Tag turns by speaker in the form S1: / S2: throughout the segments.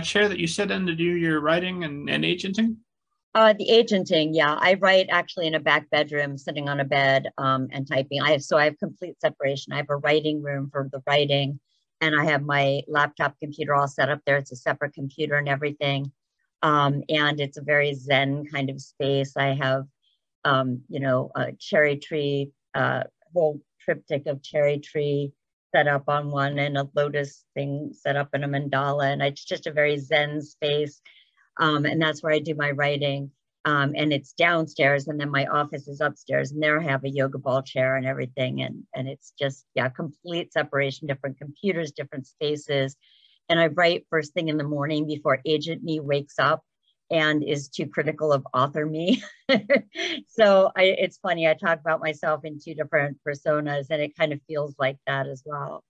S1: chair that you sit in to do your writing and, and agenting?
S2: Uh, the agenting, yeah. I write actually in a back bedroom, sitting on a bed um, and typing. I have so I have complete separation. I have a writing room for the writing, and I have my laptop computer all set up there. It's a separate computer and everything, um, and it's a very zen kind of space. I have, um, you know, a cherry tree, uh, whole triptych of cherry tree set up on one, and a lotus thing set up in a mandala, and it's just a very zen space um, and that's where I do my writing. Um, and it's downstairs, and then my office is upstairs, and there I have a yoga ball chair and everything, and and it's just yeah, complete separation, different computers, different spaces, and I write first thing in the morning before agent me wakes up and is too critical of author me. so I, it's funny, I talk about myself in two different personas, and it kind of feels like that as well.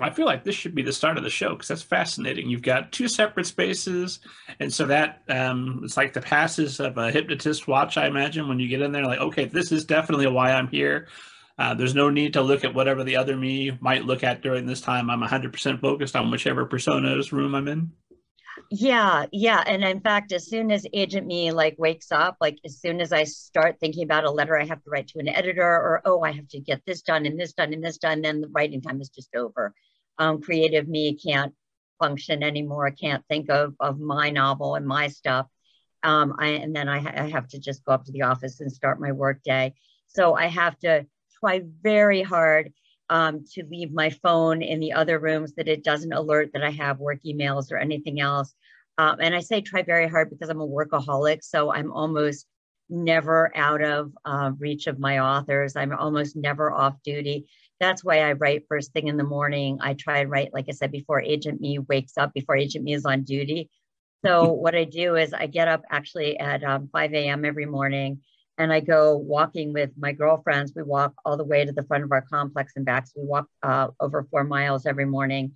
S1: I feel like this should be the start of the show because that's fascinating. You've got two separate spaces, and so that um, it's like the passes of a hypnotist watch. I imagine when you get in there, like, okay, this is definitely why I'm here. Uh, there's no need to look at whatever the other me might look at during this time. I'm 100% focused on whichever persona's room I'm in.
S2: Yeah, yeah. And in fact, as soon as agent me like wakes up, like as soon as I start thinking about a letter I have to write to an editor or, oh, I have to get this done and this done and this done, then the writing time is just over. Um, creative me can't function anymore. I can't think of, of my novel and my stuff. Um, I, and then I, ha- I have to just go up to the office and start my work day. So I have to try very hard um, to leave my phone in the other rooms that it doesn't alert that I have work emails or anything else. Um, and I say try very hard because I'm a workaholic. So I'm almost never out of uh, reach of my authors. I'm almost never off duty. That's why I write first thing in the morning. I try and write, like I said, before Agent Me wakes up, before Agent Me is on duty. So what I do is I get up actually at um, 5 a.m. every morning and I go walking with my girlfriends. We walk all the way to the front of our complex and back. So we walk uh, over four miles every morning.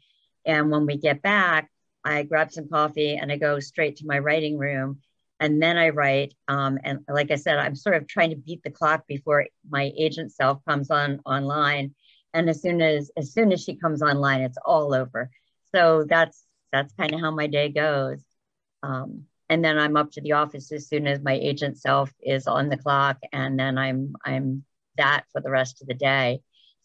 S2: And when we get back, I grab some coffee and I go straight to my writing room. And then I write. Um, and like I said, I'm sort of trying to beat the clock before my agent self comes on online. And as soon as as soon as she comes online, it's all over. So that's that's kind of how my day goes. Um, and then I'm up to the office as soon as my agent self is on the clock, and then I'm I'm that for the rest of the day.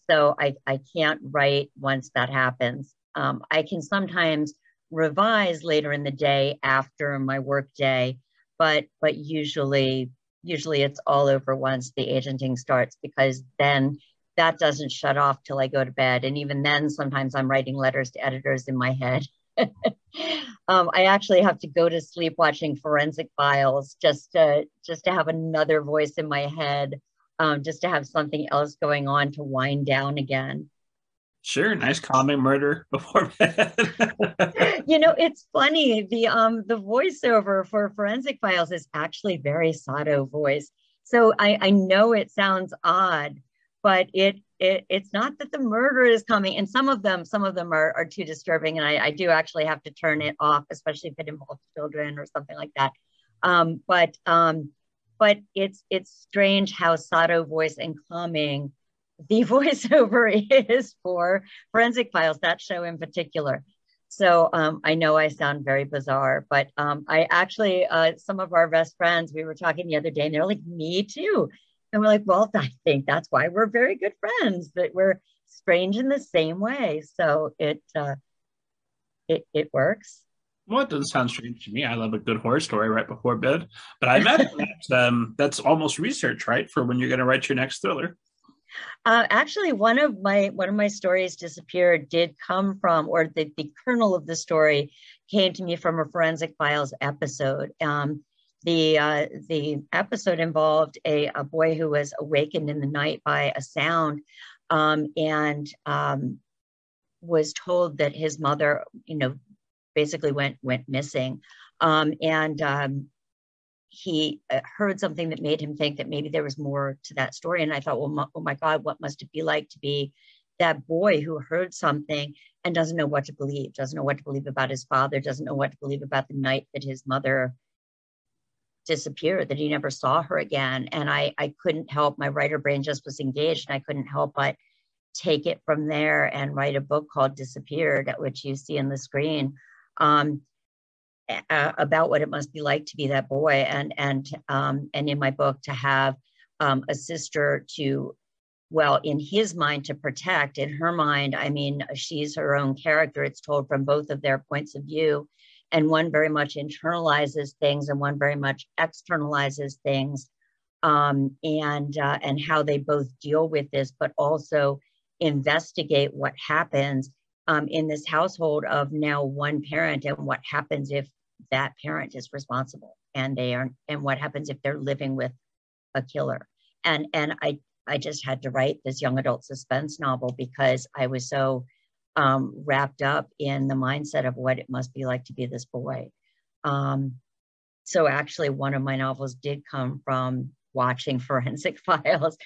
S2: So I, I can't write once that happens. Um, I can sometimes revise later in the day after my work day, but but usually usually it's all over once the agenting starts because then that doesn't shut off till I go to bed. And even then, sometimes I'm writing letters to editors in my head. um, I actually have to go to sleep watching forensic files just to just to have another voice in my head, um, just to have something else going on to wind down again.
S1: Sure, nice calming murder before bed.
S2: you know, it's funny. The um the voiceover for forensic files is actually very sotto voce. So I, I know it sounds odd, but it it, it's not that the murder is coming and some of them some of them are, are too disturbing and I, I do actually have to turn it off especially if it involves children or something like that um, but um, but it's it's strange how sotto voce and calming the voiceover is for forensic files that show in particular so um, I know I sound very bizarre, but um, I actually, uh, some of our best friends, we were talking the other day, and they're like, me too. And we're like, well, I think that's why we're very good friends, that we're strange in the same way. So it uh, it it works.
S1: Well, it doesn't sound strange to me. I love a good horror story right before bed. But I imagine that, um, that's almost research, right, for when you're going to write your next thriller.
S2: Uh, actually, one of my one of my stories disappeared did come from, or the, the kernel of the story came to me from a forensic files episode. Um, the uh, the episode involved a, a boy who was awakened in the night by a sound um, and um, was told that his mother you know basically went went missing. Um, and um, he uh, heard something that made him think that maybe there was more to that story. And i thought well my, oh my god what must it be like to be that boy who heard something and doesn't know what to believe doesn't know what to believe about his father doesn't know what to believe about the night that his mother disappeared, that he never saw her again. And I, I couldn't help, my writer brain just was engaged and I couldn't help but take it from there and write a book called Disappeared, which you see in the screen. um, about what it must be like to be that boy and and um, and in my book to have um, a sister to well in his mind to protect in her mind i mean she's her own character it's told from both of their points of view and one very much internalizes things and one very much externalizes things um, and uh, and how they both deal with this but also investigate what happens um, in this household of now one parent and what happens if that parent is responsible and they are and what happens if they're living with a killer. And and i i just had to write this young adult suspense novel because i was so um, wrapped up in the mindset of what it must be like to be this boy um, so actually one of my novels did come from watching forensic files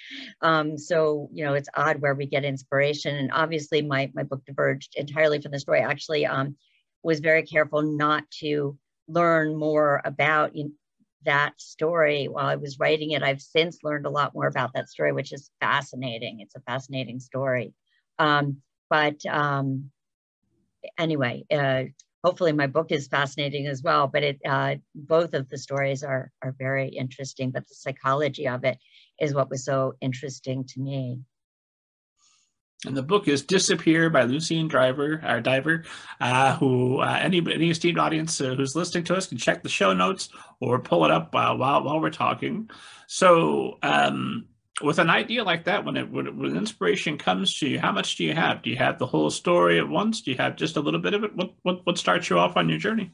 S2: um, so you know it's odd where we get inspiration and obviously my my book diverged entirely from the story actually um, was very careful not to learn more about you know, that story while I was writing it. I've since learned a lot more about that story, which is fascinating. It's a fascinating story. Um, but um, anyway, uh, hopefully my book is fascinating as well. But it, uh, both of the stories are are very interesting. But the psychology of it is what was so interesting to me.
S1: And the book is Disappear by Lucienne Driver, our diver, uh, who uh, any, any esteemed audience uh, who's listening to us can check the show notes or pull it up uh, while, while we're talking. So um, with an idea like that, when, it, when, when inspiration comes to you, how much do you have? Do you have the whole story at once? Do you have just a little bit of it? What, what, what starts you off on your journey?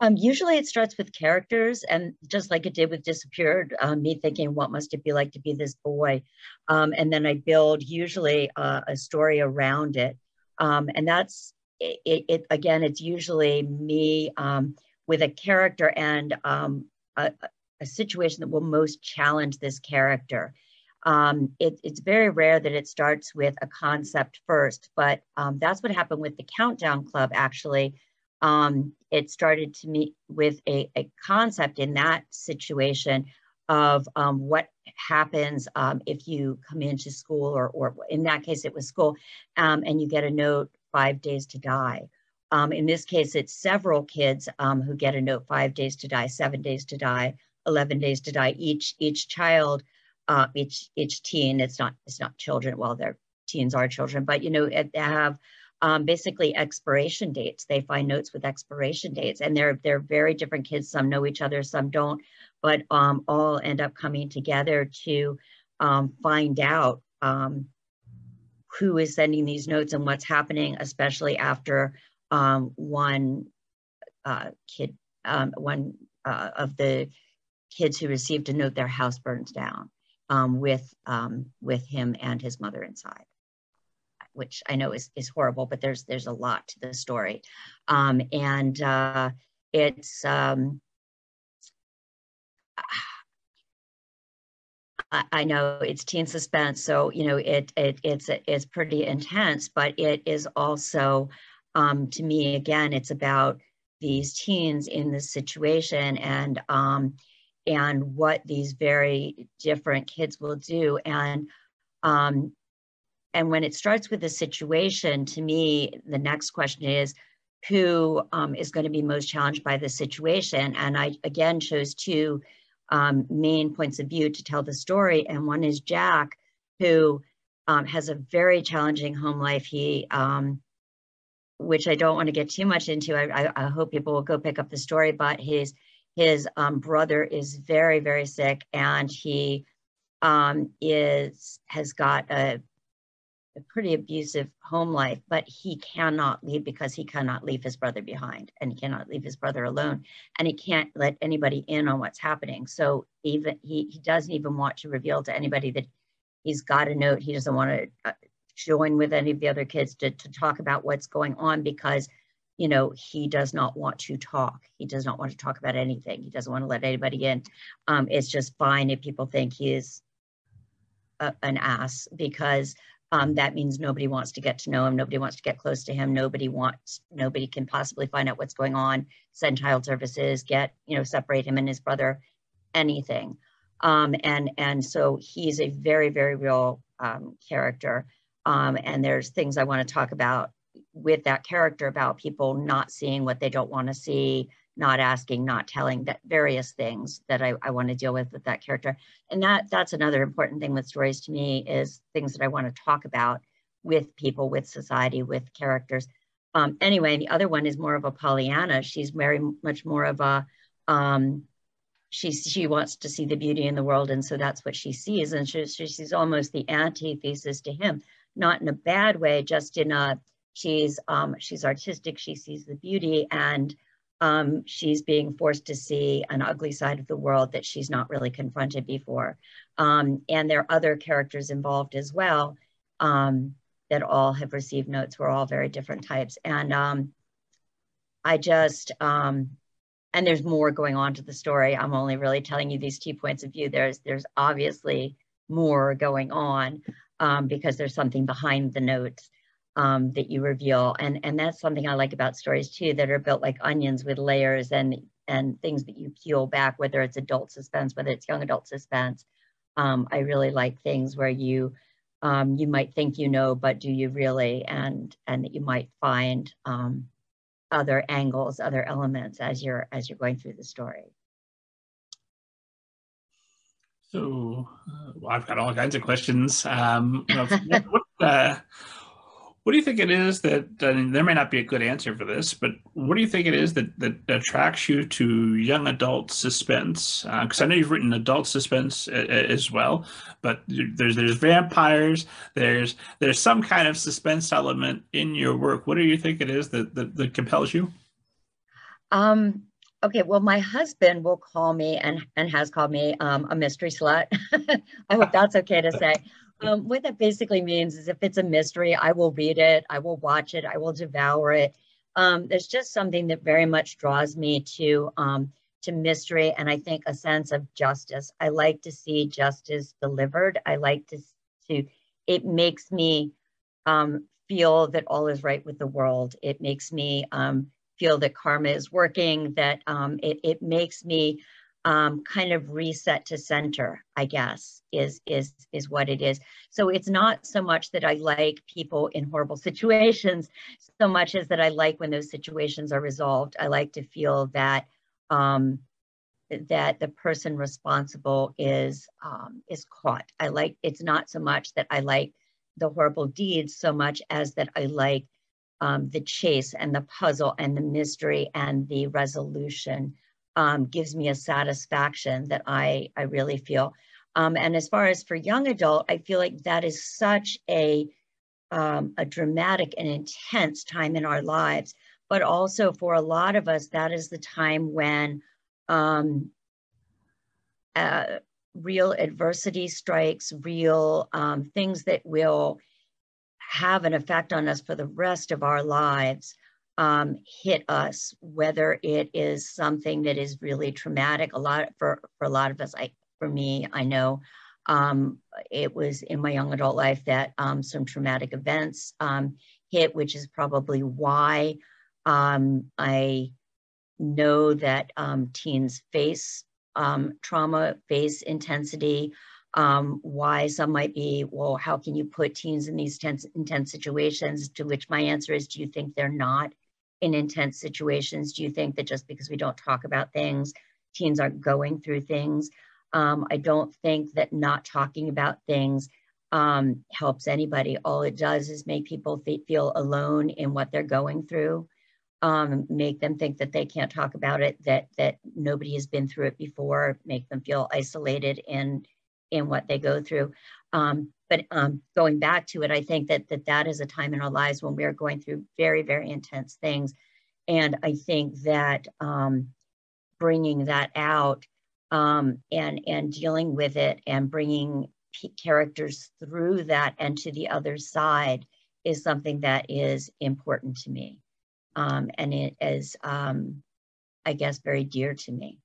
S2: Um, usually it starts with characters, and just like it did with Disappeared, um, me thinking, what must it be like to be this boy? Um, and then I build usually uh, a story around it. Um, and that's it, it, again, it's usually me um, with a character and um, a, a, situation that will most challenge this character. It, it's very rare that it starts with a concept first, but that's what happened with the Countdown Club actually um, it started to meet with a, a concept in that situation of um, what happens um, if you come into school, or, or in that case, it was school, um, and you get a note five days to die. Um, in this case, it's several kids um, who get a note five days to die, seven days to die, 11 days to die. Each each child, uh, each each teen, it's not it's not children. Well, their teens are children, but you know, they have um, basically expiration dates. They find notes with expiration dates, and they're they're very different kids. Some know each other, some don't, but um, all end up coming together to um, find out um, who is sending these notes and what's happening, especially after um, one uh, kid, one uh, of the kids who received a note, their house burns down with with him and his mother inside which I know is, is horrible, but there's there's a lot to the story. Um, and uh, it's um, I, I, know it's teen suspense, so you know it, it it's it's pretty intense, but it is also um, to me again, it's about these teens in this situation and um, and what these very different kids will do and um, and when it starts with a situation, to me, the next question is who um, is going to be most challenged by the situation? And I again chose two um, main points of view to tell the story. And one is Jack, who um, has a very challenging home life. He, um, which I don't want to get too much into. I, I, I, hope people will go pick up the story, but his his um, brother is very very sick, and he um, is has got a a pretty abusive home life, but he cannot leave because he cannot leave his brother behind and he cannot leave his brother alone and he can't let anybody in on what's happening. So even he, he doesn't even want to reveal to anybody that he's got a note. He doesn't want to uh, join with any of the other kids to, to talk about what's going on because, you know, he does not want to talk. He does not want to talk about anything. He doesn't want to let anybody in. Um, it's just fine if people think he is a, an ass because um, that means nobody wants to get to know him. Nobody wants to get close to him. Nobody wants, nobody can possibly find out what's going on, send child services, get, you know, separate him and his brother, anything. Um, and, and so he's a very, very real um, character. Um, and there's things I want to talk about with that character about people not seeing what they don't want to see, not asking, not telling, that various things that I, I want to deal with with that character. And that that's another important thing with stories to me is things that I want to talk about with people, with society, with characters. Um, anyway, the other one is more of a Pollyanna. She's very much more of a um, she she wants to see the beauty in the world, and so that's what she sees. And she, she, she's almost the antithesis to him, not in a bad way, just in a she's um, she's artistic. She sees the beauty, and um, she's being forced to see an ugly side of the world that she's not really confronted before. Um, and there are other characters involved as well um, that all have received notes. We're all very different types, and um, I just um, and there's more going on to the story. I'm only really telling you these two points of view. There's there's obviously more going on um, because there's something behind the notes um, that you reveal, and and that's something I like about stories too that are built like onions with layers and and things that you peel back, whether it's adult suspense, whether it's young adult suspense. Um, I really like things where you um, you might think you know, but do you really? And and that you might find um, other angles, other elements as you're as you're going through the story.
S1: So uh, well, I've got all kinds of questions. Um, what, what, uh, what do you think it is that I mean, there may not be a good answer for this, but what do you think it is that that attracts you to young adult suspense? Because uh, I know you've written adult suspense a, a, as well, but there's there's vampires, there's there's some kind of suspense element in your work. What do you think it is that that, that compels you?
S2: Um, okay, well, my husband will call me and and has called me um, a mystery slut. I hope that's okay to say. Um, what that basically means is if it's a mystery, I will read it, I will watch it, I will devour it. Um, there's just something that very much draws me to um, to mystery and I think a sense of justice. I like to see justice delivered. I like to to it makes me um, feel that all is right with the world. It makes me um, feel that karma is working. That um, it it makes me um, kind of reset to center, I guess, is is is what it is. So it's not so much that I like people in horrible situations, so much as that I like when those situations are resolved. I like to feel that um, that the person responsible is um, is caught. I like it's not so much that I like the horrible deeds so much as that I like um, the chase and the puzzle and the mystery and the resolution um, gives me a satisfaction that I, I really feel. Um, and as far as for young adult, I feel like that is such a, um, a dramatic and intense time in our lives. But also for a lot of us, that is the time when um, uh, real adversity strikes, real um, things that will have an effect on us for the rest of our lives um, hit us, whether it is something that is really traumatic. A lot for, for a lot of us, I for me, I know um, it was in my young adult life that um, some traumatic events um, hit, which is probably why um, I know that um, teens face trauma, face intensity. um, why some might be, well, how can you put teens in these tense, intense situations? To which my answer is, do you think they're not in intense situations? Do you think that just because we don't talk about things, teens aren't going through things? Um, I don't think that not talking about things um, helps anybody. All it does is make people feel alone in what they're going through, um, make them think that they can't talk about it, that that nobody has been through it before, make them feel isolated in in what they go through. But um, going back to it, I think that, that that is a time in our lives when we are going through very, very intense things. And I think that um, bringing that out um, and, and dealing with it and bringing characters through that and to the other side is something that is important to me. Um, and it is, um, I guess, very dear to me.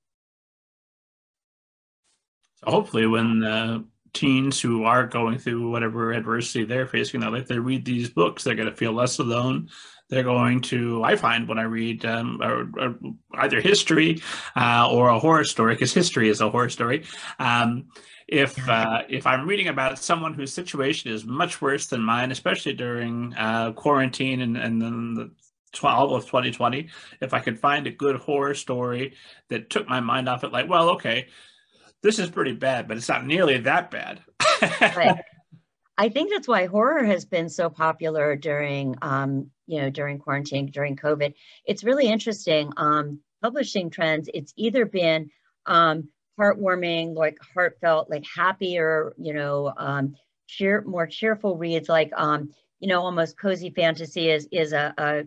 S1: So hopefully when uh, teens who are going through whatever adversity they're facing in their life, they read these books, they're going to feel less alone. They're going to, I find when I read um, or, or either history uh, or a horror story, because history is a horror story. Um, if uh, if I'm reading about someone whose situation is much worse than mine, especially during uh, quarantine and, and then the all of 2020, if I could find a good horror story that took my mind off it, like, well, okay, this is pretty bad, but it's not nearly that bad. right.
S2: I think that's why horror has been so popular during, um, you know, during quarantine, during COVID. It's really interesting. Um, publishing trends. It's either been um, heartwarming, like heartfelt, like happier, you know, um, cheer, more cheerful reads, like, um, you know, almost cozy fantasy is is a, a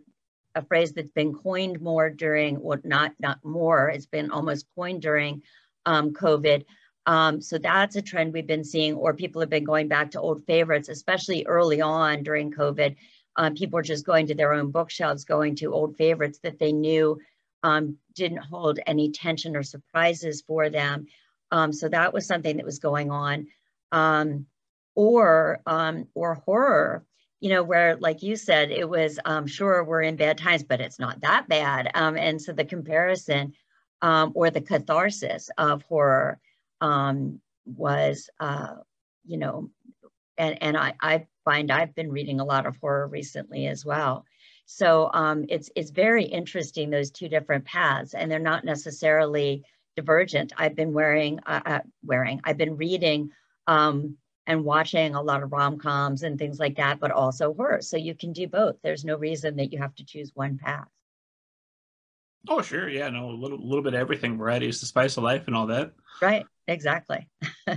S2: a phrase that's been coined more during, well, not not more, it's been almost coined during um, COVID. Um, so that's a trend we've been seeing, or people have been going back to old favorites, especially early on during COVID. Um, people were just going to their own bookshelves, going to old favorites that they knew um, didn't hold any tension or surprises for them. Um, so that was something that was going on. Um, or um, or horror you know, where, like you said, it was, sure, we're in bad times, but it's not that bad. And so the comparison um, or the catharsis of horror um, was, uh, you know, and, and I, I find I've been reading a lot of horror recently as well. So um, it's, it's very interesting, those two different paths, and they're not necessarily divergent. I've been wearing, uh, uh, wearing, I've been reading um, and watching a lot of rom-coms and things like that, but also horror. So you can do both. There's no reason that you have to choose one path.
S1: Oh, sure. Yeah, no, a little, little bit of everything. Variety is the spice of life and all that.
S2: Right. Exactly.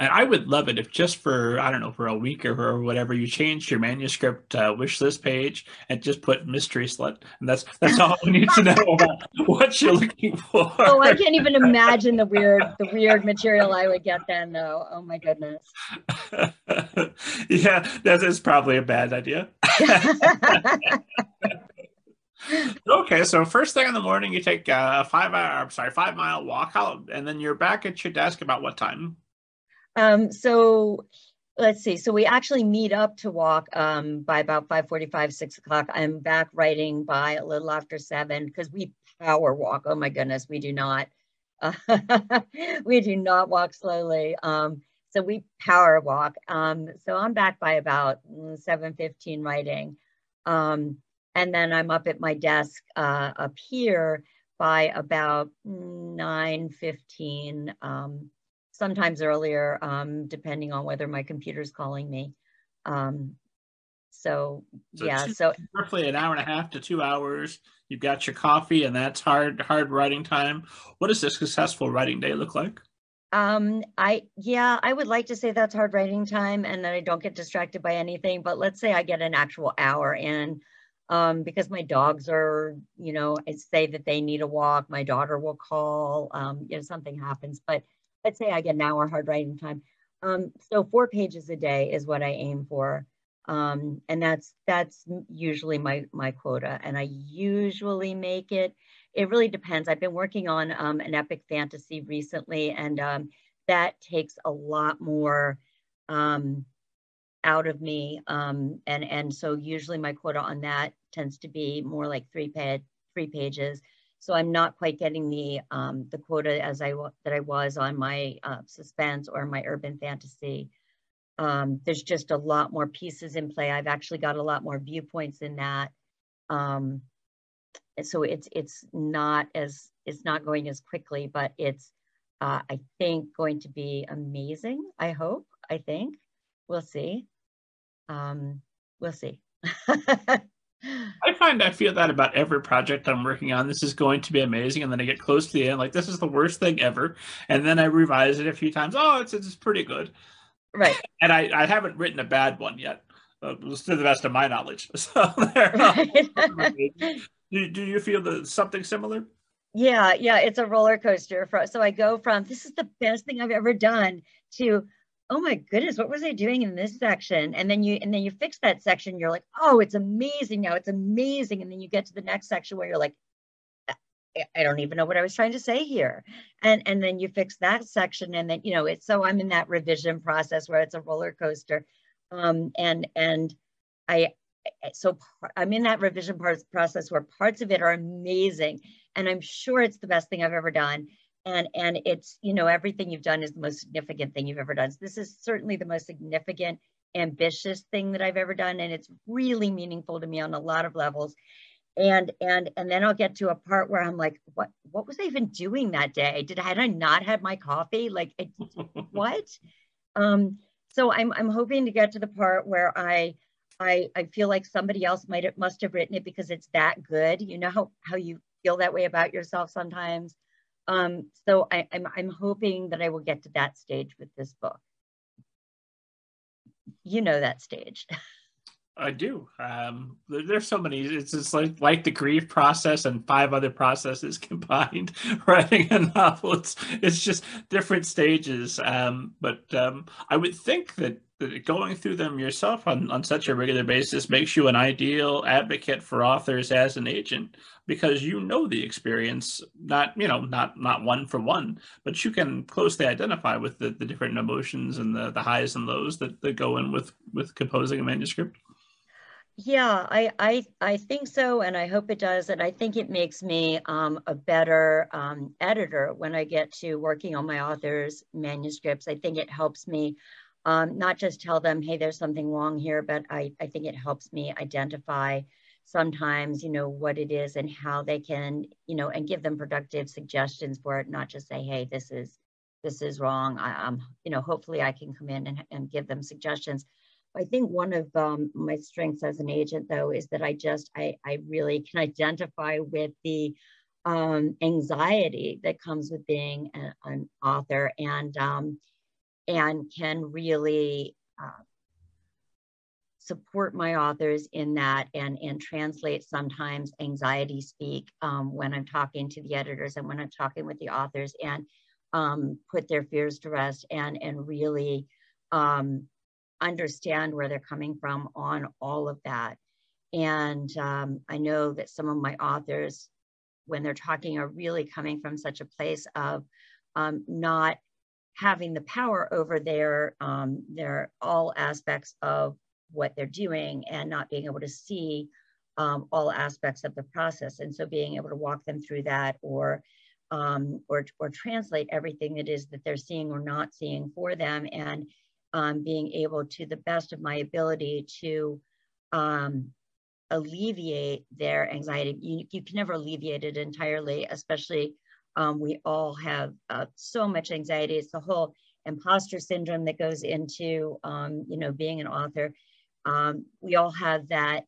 S1: And I would love it if just for I don't know for a week or, or whatever you changed your manuscript uh, wish list page and just put mystery slut, and that's that's all we need to know about what you're looking for.
S2: Oh, I can't even imagine the weird the weird material I would get then, though. Oh my goodness.
S1: yeah, that is probably a bad idea. Okay, so first thing in the morning, you take a five hour, sorry, five mile walk out, and then you're back at your desk about what time?
S2: Um, so let's see. So we actually meet up to walk um, by about 5.45, 6 o'clock. I'm back writing by a little after 7 because we power walk. Oh my goodness, we do not. Uh, we do not walk slowly. Um, so we power walk. Um, so I'm back by about 7.15 writing. Um, and then I'm up at my desk uh, up here by about 9.15 sometimes earlier, um, depending on whether my computer's calling me. Um, so, so, yeah, two, so
S1: roughly an hour and a half to two hours. You've got your coffee, and that's hard hard writing time. What does a successful writing day look like?
S2: Um, I yeah, I would like to say that's hard writing time, and that I don't get distracted by anything. But let's say I get an actual hour in. Um, because my dogs are, you know, I say that they need a walk. My daughter will call, um, you know, something happens, but I'd say I get an hour hard writing time. Um, so four pages a day is what I aim for. Um, and that's that's usually my my quota and I usually make it. It really depends. I've been working on um, an epic fantasy recently and um, that takes a lot more um, out of me. Um, and, and so usually my quota on that tends to be more like three, page, three pages. So I'm not quite getting the um, the quota as I that I was on my uh, suspense or my urban fantasy. Um, there's just a lot more pieces in play. I've actually got a lot more viewpoints in that. Um, so it's it's not as it's not going as quickly, but it's uh, I think going to be amazing. I hope. I think we'll see. Um, we'll see.
S1: I find I feel that about every project I'm working on. This is going to be amazing, and then I get close to the end, like this is the worst thing ever, and then I revise it a few times. Oh, it's it's pretty good,
S2: right?
S1: And I I haven't written a bad one yet, uh, to the best of my knowledge. So there. do do you feel the something similar?
S2: Yeah, yeah, it's a roller coaster. For, so I go from this is the best thing I've ever done to oh my goodness, what was I doing in this section? And then you and then you fix that section, you're like, oh, it's amazing now, it's amazing. And then you get to the next section where you're like, I don't even know what I was trying to say here. And and then you fix that section and then you know it's so I'm in that revision process where it's a roller coaster. Um and and I so I'm in that revision parts process where parts of it are amazing and I'm sure it's the best thing I've ever done. And and it's you know everything you've done is the most significant thing you've ever done. So this is certainly the most significant ambitious thing that I've ever done and it's really meaningful to me on a lot of levels and and and then I'll get to a part where I'm like, what what was I even doing that day? Did i had I not had my coffee? Like, it, what? Um, so I'm I'm hoping to get to the part where I I I feel like somebody else might have must have written it because it's that good. You know how how you feel that way about yourself sometimes. Um, so I, I'm I'm hoping that I will get to that stage with this book. You know that stage.
S1: I do. Um, there, there's so many. It's just like like the grief process and five other processes combined. Writing a novel, it's it's just different stages. Um, but um, I would think that going through them yourself on on such a regular basis makes you an ideal advocate for authors as an agent because you know the experience. Not you know not not one for one, but you can closely identify with the, the different emotions and the the highs and lows that, that go in with with composing a manuscript.
S2: Yeah, I, I, I think so, and I hope it does. And I think it makes me um, a better um, editor when I get to working on my author's manuscripts. I think it helps me um, not just tell them, hey, there's something wrong here, but I, I think it helps me identify sometimes, you know, what it is and how they can, you know, and give them productive suggestions for it, not just say, hey, this is this is wrong. I, you know, hopefully I can come in and, and give them suggestions I think one of um, my strengths as an agent, though, is that I just I, I really can identify with the um, anxiety that comes with being a, an author, and um, and can really uh, support my authors in that, and and translate sometimes anxiety speak um, when I'm talking to the editors and when I'm talking with the authors, and um, put their fears to rest, and and really um, understand where they're coming from on all of that. And um, I know that some of my authors, when they're talking, are really coming from such a place of um, not having the power over their um, their all aspects of what they're doing and not being able to see um, all aspects of the process. And so being able to walk them through that or um, or, or translate everything that is that they're seeing or not seeing for them and um, being able to the best of my ability to um, alleviate their anxiety. You, you, can never alleviate it entirely, especially um, we all have uh, so much anxiety. It's the whole imposter syndrome that goes into, um, you know, being an author. Um, we all have that.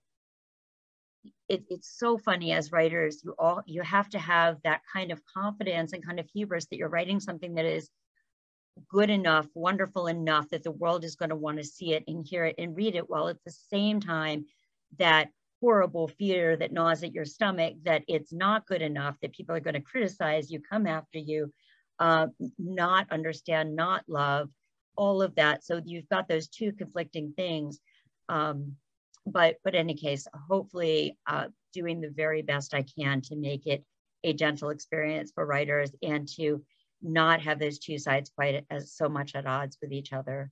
S2: It, it's so funny as writers, you all, you have to have that kind of confidence and kind of hubris that you're writing something that is good enough, wonderful enough that the world is going to want to see it and hear it and read it, while at the same time, that horrible fear that gnaws at your stomach that it's not good enough, that people are going to criticize you, come after you, uh, not understand, not love, all of that. So you've got those two conflicting things. Um, but but in any case, hopefully uh, doing the very best I can to make it a gentle experience for writers and to not have those two sides quite as so much at odds with each other.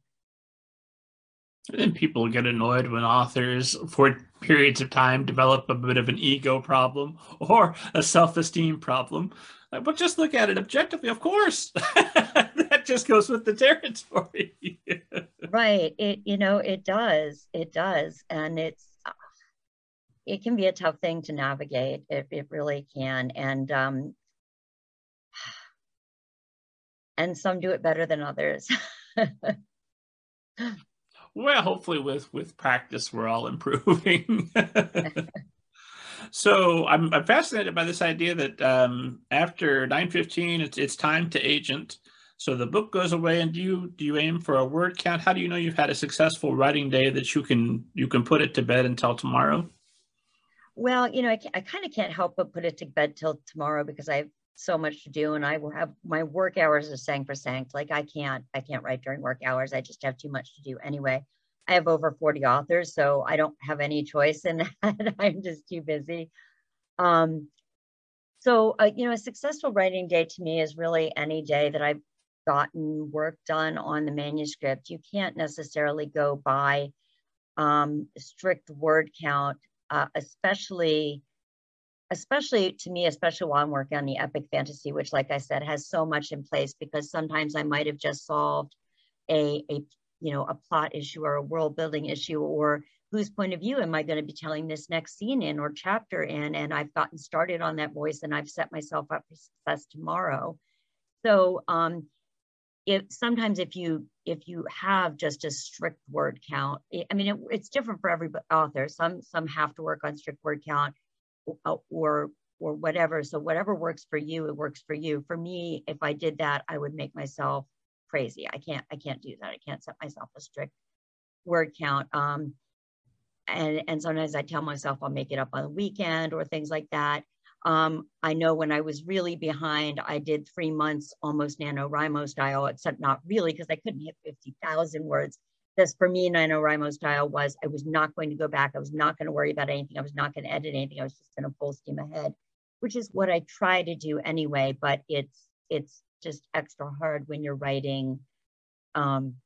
S1: And people get annoyed when authors, for periods of time, develop a bit of an ego problem or a self-esteem problem. But just look at it objectively. Of course, that just goes with the territory.
S2: right. It you know it does. It does, and it's it can be a tough thing to navigate. It it really can. And um, and some do it better than others.
S1: well, hopefully with with practice we're all improving. so I'm, I'm fascinated by this idea that um, after 9:15 it's it's time to agent. So the book goes away, and do you do you aim for a word count? How do you know you've had a successful writing day that you can you can put it to bed until tomorrow?
S2: Well, you know, I, I kind of can't help but put it to bed till tomorrow because I've so much to do and I will have my work hours are sacrosanct. Like I can't, I can't write during work hours. I just have too much to do anyway. I have over 40 authors, so I don't have any choice in that. I'm just too busy. Um, So, uh, you know, a successful writing day to me is really any day that I've gotten work done on the manuscript. You can't necessarily go by um, strict word count, uh, especially, especially to me, especially while I'm working on the epic fantasy, which, like I said, has so much in place. Because sometimes I might have just solved a, a you know, a plot issue or a world building issue, or whose point of view am I going to be telling this next scene in or chapter in? And I've gotten started on that voice and I've set myself up for success tomorrow. So um, if sometimes if you if you have just a strict word count, I mean, it, it's different for every author. Some some have to work on strict word count or or whatever. So whatever works for you, it works for you. For me, if I did that, I would make myself crazy. I can't I can't do that. I can't set myself a strict word count. Um, and and sometimes I tell myself I'll make it up on the weekend or things like that. Um, I know when I was really behind, I did three months almost NaNoWriMo style, except not really because I couldn't hit 50,000 words. This for me, NaNoWriMo style was I was not going to go back. I was not going to worry about anything. I was not going to edit anything. I was just going to full steam ahead, which is what I try to do anyway. But it's it's just extra hard when you're writing um,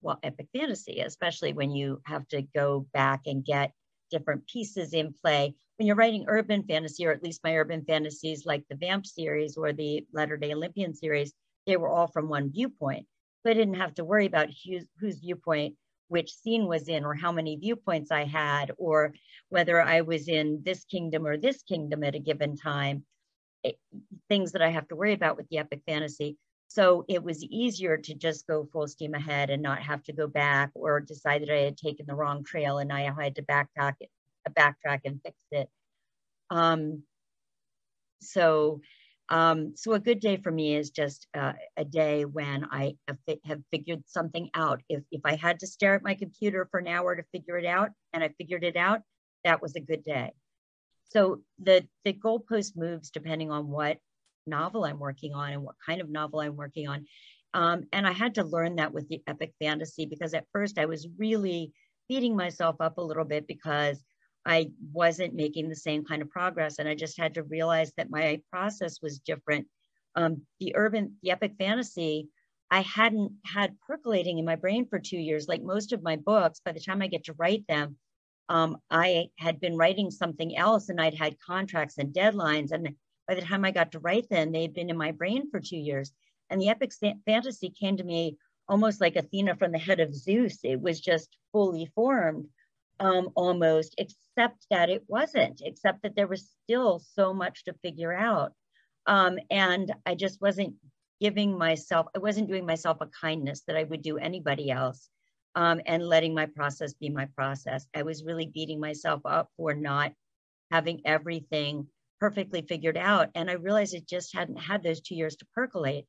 S2: well, epic fantasy, especially when you have to go back and get different pieces in play. When you're writing urban fantasy, or at least my urban fantasies like the Vamp series or the Latter day Olympian series, they were all from one viewpoint. So I didn't have to worry about whose, whose viewpoint which scene was in or how many viewpoints I had or whether I was in this kingdom or this kingdom at a given time. It, things that I have to worry about with the epic fantasy. So it was easier to just go full steam ahead and not have to go back or decide that I had taken the wrong trail and I had to backtrack backtrack and fix it. Um, so, um, so a good day for me is just uh, a day when I have, have figured something out. If, if I had to stare at my computer for an hour to figure it out and I figured it out, that was a good day. So the, the goalpost moves depending on what novel I'm working on and what kind of novel I'm working on. Um, and I had to learn that with the epic fantasy because at first I was really beating myself up a little bit because I wasn't making the same kind of progress. And I just had to realize that my process was different. Um, the urban, the epic fantasy, I hadn't had percolating in my brain for two years. Like most of my books, by the time I get to write them, um, I had been writing something else and I'd had contracts and deadlines. And by the time I got to write them, they had been in my brain for two years. And the epic fantasy came to me almost like Athena from the head of Zeus. It was just fully formed um, almost, except that it wasn't, except that there was still so much to figure out. Um, and I just wasn't giving myself, I wasn't doing myself a kindness that I would do anybody else um, and letting my process be my process. I was really beating myself up for not having everything perfectly figured out. And I realized it just hadn't had those two years to percolate.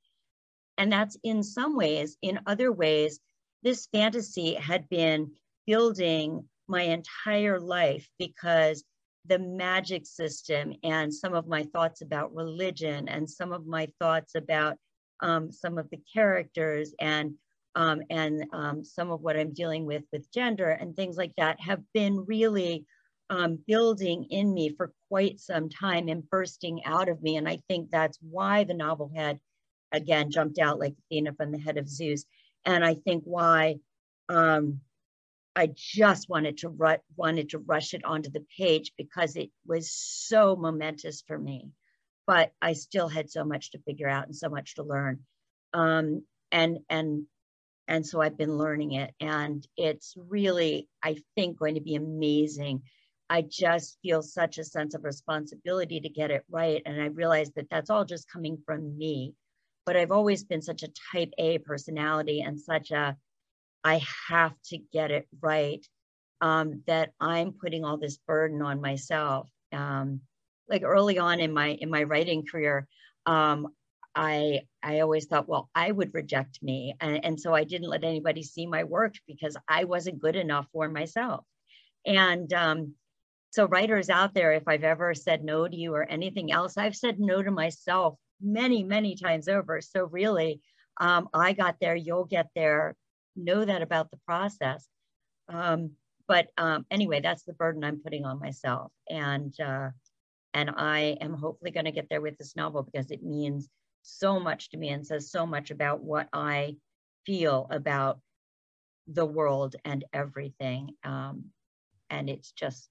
S2: And that's in some ways. In other ways, this fantasy had been building my entire life because the magic system and some of my thoughts about religion and some of my thoughts about um, some of the characters and um, and um, some of what I'm dealing with with gender and things like that have been really um, building in me for quite some time and bursting out of me. And I think that's why the novel had, again, jumped out like Athena from the head of Zeus. And I think why um, I just wanted to ru- wanted to rush it onto the page because it was so momentous for me. But I still had so much to figure out and so much to learn. Um, and and and so I've been learning it, and it's really, I think, going to be amazing I just feel such a sense of responsibility to get it right. And I realize that that's all just coming from me. But I've always been such a type A personality and such a, I have to get it right, um, that I'm putting all this burden on myself. Um, like early on in my in my writing career, um, I I always thought, well, I would reject me, and, and so I didn't let anybody see my work because I wasn't good enough for myself. And um, so, writers out there, if I've ever said no to you or anything else, I've said no to myself many, many times over. So, really, um, I got there, you'll get there. Know that about the process. Um, but um, anyway, that's the burden I'm putting on myself. And uh, And I am hopefully going to get there with this novel because it means so much to me and says so much about what I feel about the world and everything. Um, and it's just,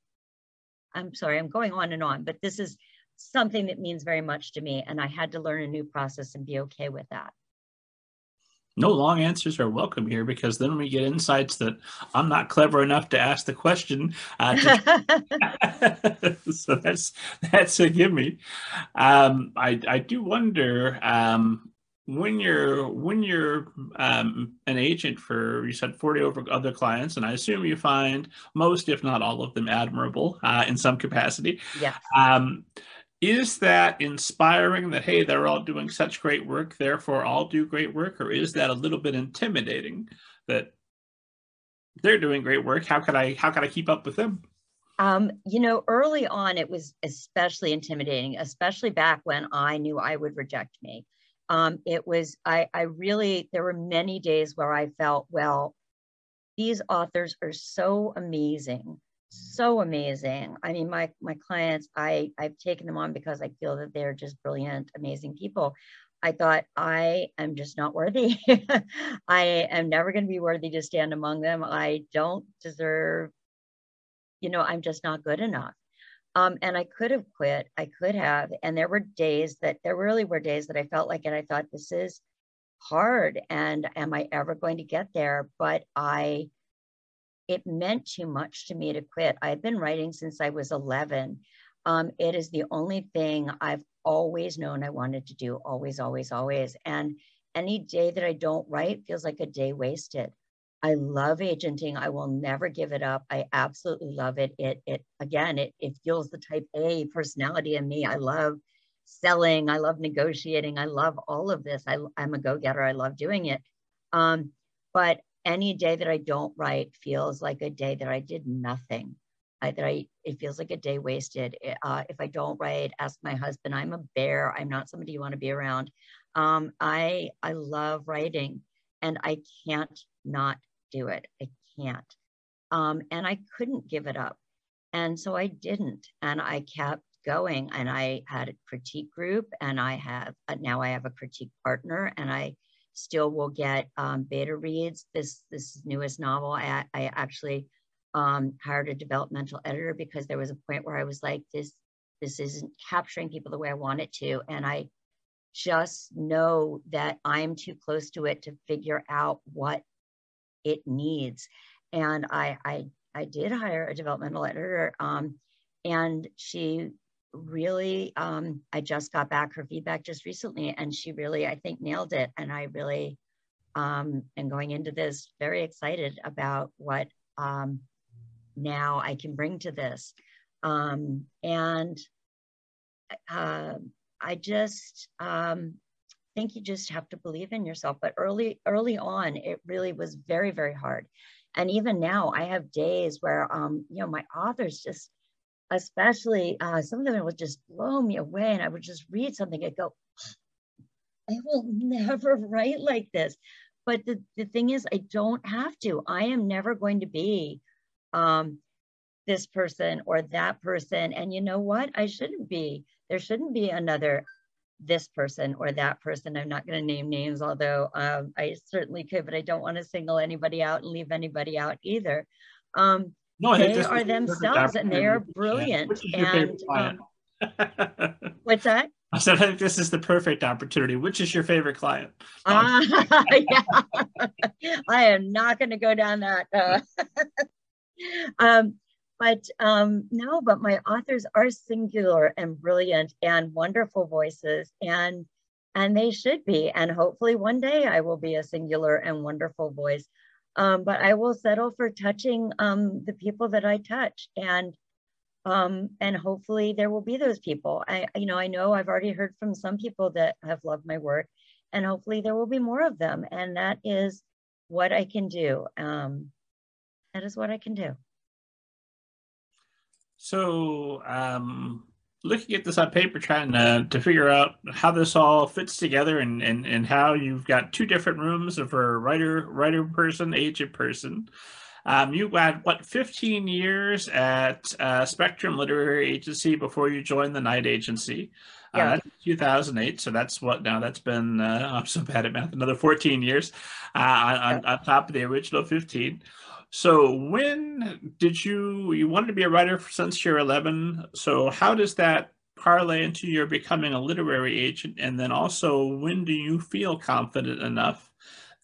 S2: I'm sorry, I'm going on and on, but this is something that means very much to me. And I had to learn a new process and be okay with that
S1: no long answers are welcome here because then we get insights that I'm not clever enough to ask the question. Uh, to... so that's that's a gimme. Um, I I do wonder um, when you're when you're um, an agent for you said 40 over other clients, and I assume you find most, if not all of them, admirable uh, in some capacity.
S2: Yeah.
S1: Is that inspiring that hey they're all doing such great work therefore i'll do great work? Or is that a little bit intimidating that they're doing great work? How could i how can i keep up with them?
S2: Um, you know early on it was especially intimidating especially back when i knew i would reject me. Um, it was I, I really there were many days where i felt well these authors are so amazing so amazing. I mean, my my clients, I I've taken them on because I feel that they're just brilliant, amazing people. I thought I am just not worthy. I am never going to be worthy to stand among them. I don't deserve, you know, I'm just not good enough. Um, and I could have quit. I could have. And there were days that there really were days that I felt like it. I thought this is hard. And am I ever going to get there? But I it meant too much to me to quit. I've been writing since I was 11. Um, it is the only thing I've always known I wanted to do, always, always, always. And any day that I don't write feels like a day wasted. I love agenting. I will never give it up. I absolutely love it. It, it again, it, it fuels the type A personality in me. I love selling. I love negotiating. I love all of this. I, I'm a go-getter. I love doing it. Um, but any day that I don't write feels like a day that I did nothing. I, that I it feels like a day wasted. Uh, if I don't write, ask my husband. I'm a bear. I'm not somebody you want to be around. Um, I I love writing, and I can't not do it. I can't, um, and I couldn't give it up, and so I didn't, and I kept going. And I had a critique group, and I have uh, now I have a critique partner, and I still will get um, beta reads. This this newest novel, I, I actually um, hired a developmental editor because there was a point where I was like, this this isn't capturing people the way I want it to, and I just know that I'm too close to it to figure out what it needs. And I I I did hire a developmental editor, um, and she really um, i just got back her feedback just recently and she really i think nailed it and i really um, am going into this very excited about what um, now i can bring to this. Um, and uh, i just um, think you just have to believe in yourself but early early on it really was very very hard. And even now i have days where um, you know my authors just especially uh, some of them would just blow me away. And I would just read something and go, I will never write like this. But the, the thing is, I don't have to. I am never going to be um, this person or that person. And you know what? I shouldn't be. There shouldn't be another this person or that person. I'm not going to name names, although um, I certainly could, but I don't want to single anybody out and leave anybody out either. Um, no, they are themselves and they are brilliant. And um, what's that?
S1: I said, I think this is the perfect opportunity. Which is your favorite client?
S2: Uh, yeah. I am not going to go down that. Uh, um, but um, no, but my authors are singular and brilliant and wonderful voices, and and they should be. And hopefully, one day I will be a singular and wonderful voice. Um, but I will settle for touching um, the people that I touch, and um, and hopefully there will be those people. I, you know, I know I've already heard from some people that have loved my work, and hopefully there will be more of them. And that is what I can do. Um, that is what I can do.
S1: So, um, looking at this on paper, trying to, to figure out how this all fits together and, and, and how you've got two different rooms of a writer, writer person, agent person. Um, you had what 15 years at uh, Spectrum Literary Agency before you joined the Knight Agency. Uh, yeah. Uh, 2008. So that's what now that's been, uh, I'm so bad at math, another 14 years uh, on, on, top of the original 15. So when did you, you wanted to be a writer since you're 11. So how does that parlay into your becoming a literary agent? And then also, when do you feel confident enough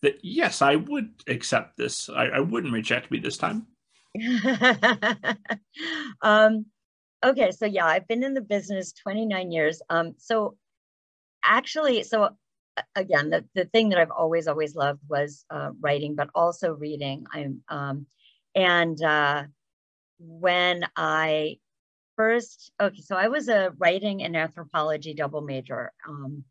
S1: that, yes, I would accept this? I, I wouldn't reject me this time.
S2: um, okay, so yeah, I've been in the business 29 years. Um, so actually, so again, the, the thing that I've always, always loved was uh, writing, but also reading. I'm, um, and uh, when I first, okay, so I was a writing and anthropology double major. Um,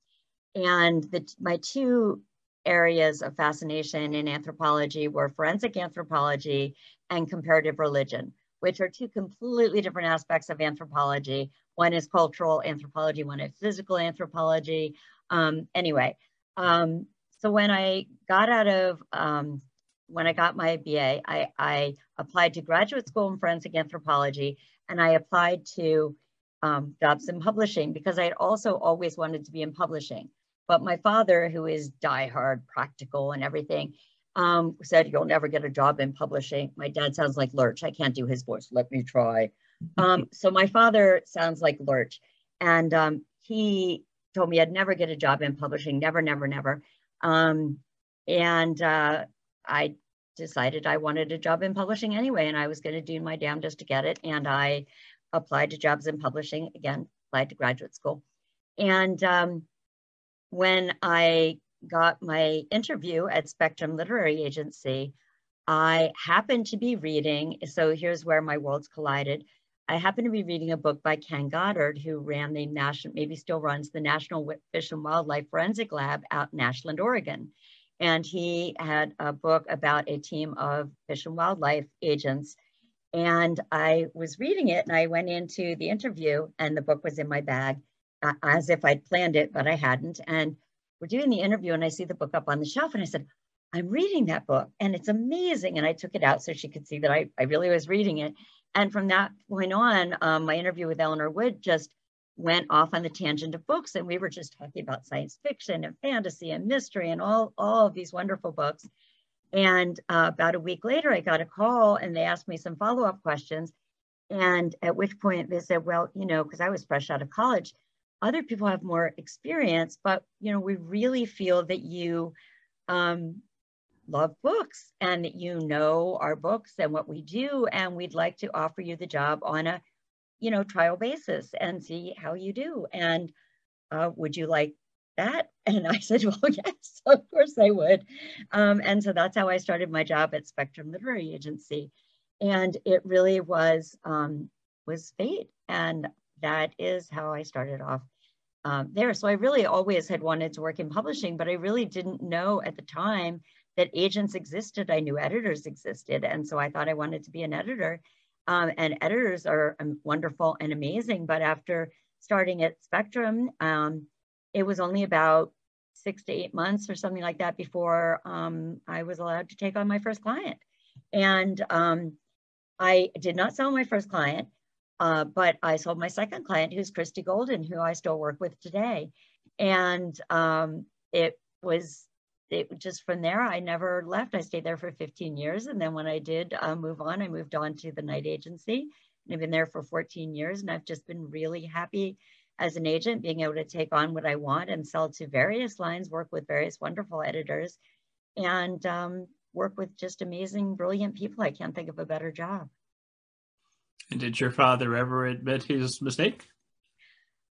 S2: and the, my two areas of fascination in anthropology were forensic anthropology and comparative religion, which are two completely different aspects of anthropology. One is cultural anthropology, one is physical anthropology. Um, anyway, um, so when I got out of, um, when I got my BA, I, I applied to graduate school in forensic anthropology and I applied to um, jobs in publishing because I had also always wanted to be in publishing. But my father, who is diehard practical and everything, um, said, You'll never get a job in publishing. My dad sounds like Lurch. I can't do his voice. Let me try. Um, so my father sounds like Lurch. And um, he told me I'd never get a job in publishing, never, never, never. Um, and uh, I decided I wanted a job in publishing anyway, and I was going to do my damnedest to get it. And I applied to jobs in publishing again, applied to graduate school. And um, when I got my interview at Spectrum Literary Agency, I happened to be reading. So here's where my worlds collided. I happened to be reading a book by Ken Goddard, who ran the national, maybe still runs the National Fish and Wildlife Forensic Lab out in Ashland, Oregon and he had a book about a team of fish and wildlife agents. And I was reading it and I went into the interview and the book was in my bag as if I'd planned it, but I hadn't. And we're doing the interview and I see the book up on the shelf and I said, I'm reading that book and it's amazing. And I took it out so she could see that I, I really was reading it. And from that point on, um, my interview with Eleanor Wood just went off on the tangent of books and we were just talking about science fiction and fantasy and mystery and all, all of these wonderful books. And uh, about a week later, I got a call and they asked me some follow-up questions. And at which point they said, well, you know, because I was fresh out of college, other people have more experience, but, you know, we really feel that you um, love books and that you know our books and what we do. And we'd like to offer you the job on a you know, trial basis and see how you do. And uh, would you like that? And I said, well, yes, of course I would. Um, and so that's how I started my job at Spectrum Literary Agency. And it really was, um, was fate. And that is how I started off um, there. So I really always had wanted to work in publishing, but I really didn't know at the time that agents existed. I knew editors existed. And so I thought I wanted to be an editor. Um, and editors are um, wonderful and amazing. But after starting at Spectrum, um, it was only about six to eight months or something like that before um, I was allowed to take on my first client. And um, I did not sell my first client, uh, but I sold my second client, who's Christie Golden, who I still work with today. And um, it was it just from there, I never left. I stayed there for 15 years. And then when I did uh, move on, I moved on to the Knight Agency. And I've been there for 14 years. And I've just been really happy as an agent, being able to take on what I want and sell to various lines, work with various wonderful editors, and um, work with just amazing, brilliant people. I can't think of a better job.
S1: And did your father ever admit his mistake?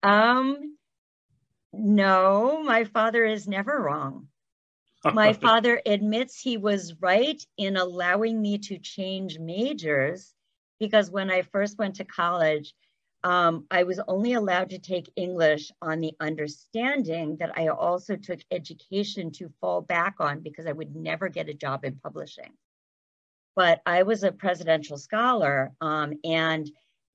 S2: Um, no, my father is never wrong. My father admits he was right in allowing me to change majors because when I first went to college, um, I was only allowed to take English on the understanding that I also took education to fall back on because I would never get a job in publishing. But I was a presidential scholar, um, and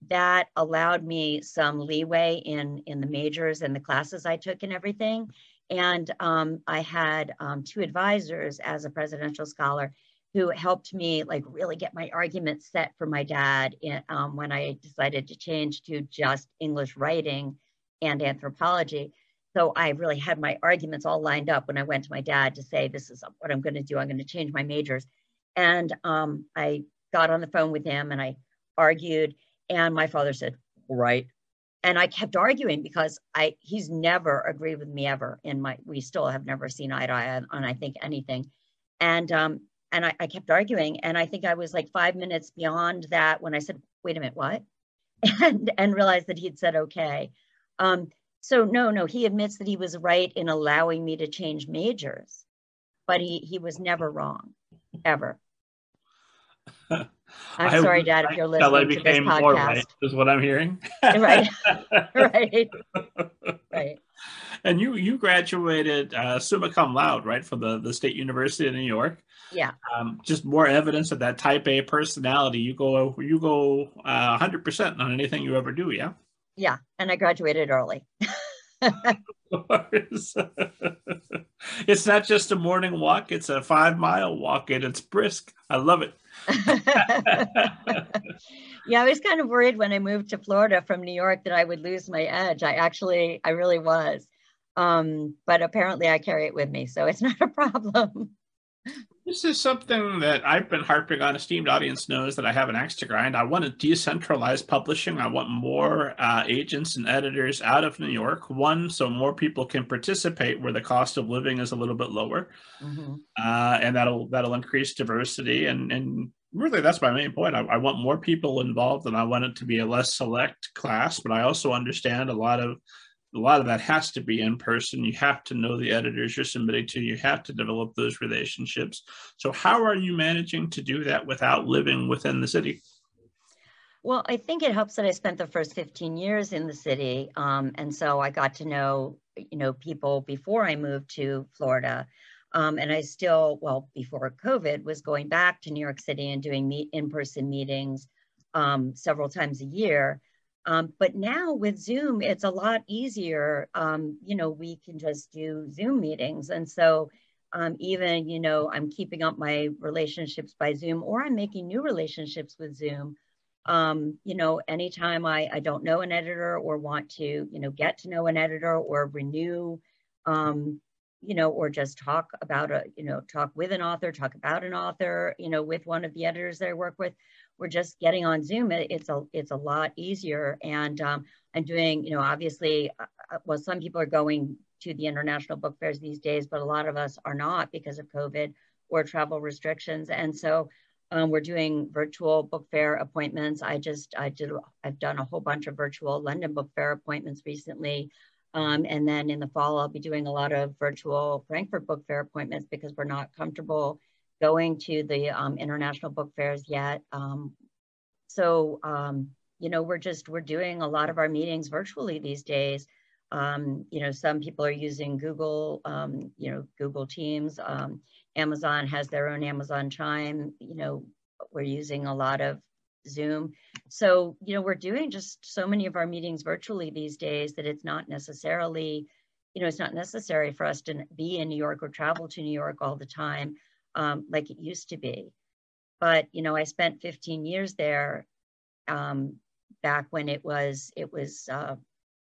S2: that allowed me some leeway in, in the majors and the classes I took and everything. And um, I had um, two advisors as a presidential scholar who helped me like really get my arguments set for my dad in, um, when I decided to change to just English writing and anthropology. So I really had my arguments all lined up when I went to my dad to say, this is what I'm going to do. I'm going to change my majors. And um, I got on the phone with him and I argued. And my father said, right. And I kept arguing because I he's never agreed with me ever in my we still have never seen eye to eye on, on I think anything. And um and I, I kept arguing. And I think I was like five minutes beyond that when I said, wait a minute, what? And and realized that he'd said okay. Um, so no, no, he admits that he was right in allowing me to change majors, but he he was never wrong, ever. I'm I, sorry, Dad, if you're listening to this podcast.
S1: Right, is what I'm hearing.
S2: right, right, right.
S1: And you you graduated uh, summa cum laude, right, from the the State University of New York.
S2: Yeah.
S1: Um, just more evidence of that Type A personality. You go you go uh, 100% on anything you ever do. Yeah.
S2: Yeah, and I graduated early.
S1: it's not just a morning walk; it's a five mile walk, and it's brisk. I love it.
S2: yeah, I was kind of worried when I moved to Florida from New York that I would lose my edge. I actually, I really was. Um, but apparently I carry it with me, so it's not a problem.
S1: This is something that I've been harping on. Esteemed audience knows that I have an axe to grind. I want to decentralize publishing. I want more uh, agents and editors out of New York. One, so more people can participate where the cost of living is a little bit lower, mm-hmm. uh, and that'll that'll increase diversity. And and really, that's my main point. I, I want more people involved, and I want it to be a less select class. But I also understand a lot of a lot of that has to be in person. You have to know the editors you're submitting to. You have to develop those relationships. So, how are you managing to do that without living within the city?
S2: Well, I think it helps that I spent the first 15 years in the city, um, and so I got to know, you know, people before I moved to Florida. Um, and I still, well, before COVID, was going back to New York City and doing meet in-person meetings um, several times a year. Um, but now with Zoom, it's a lot easier. Um, you know, we can just do Zoom meetings. And so um, even, you know, I'm keeping up my relationships by Zoom or I'm making new relationships with Zoom. Um, you know, anytime I, I don't know an editor or want to, you know, get to know an editor or renew, um, you know, or just talk about a, you know, talk with an author, talk about an author, you know, with one of the editors that I work with, we're just getting on Zoom, it's a it's a lot easier. And um, I'm doing, you know, obviously, uh, uh, well, some people are going to the international book fairs these days, but a lot of us are not because of COVID or travel restrictions. And so um, we're doing virtual book fair appointments. I just I did I've done a whole bunch of virtual London book fair appointments recently. Um, and then in the fall, I'll be doing a lot of virtual Frankfurt Book Fair appointments because we're not comfortable going to the um, international book fairs yet. Um, so, um, you know, we're just, we're doing a lot of our meetings virtually these days. Um, you know, some people are using Google, um, you know, Google Teams. Um, Amazon has their own Amazon Chime. You know, we're using a lot of Zoom. So, you know, we're doing just so many of our meetings virtually these days that it's not necessarily, you know, it's not necessary for us to be in New York or travel to New York all the time um, like it used to be. But you know, I spent 15 years there um, back when it was it was uh,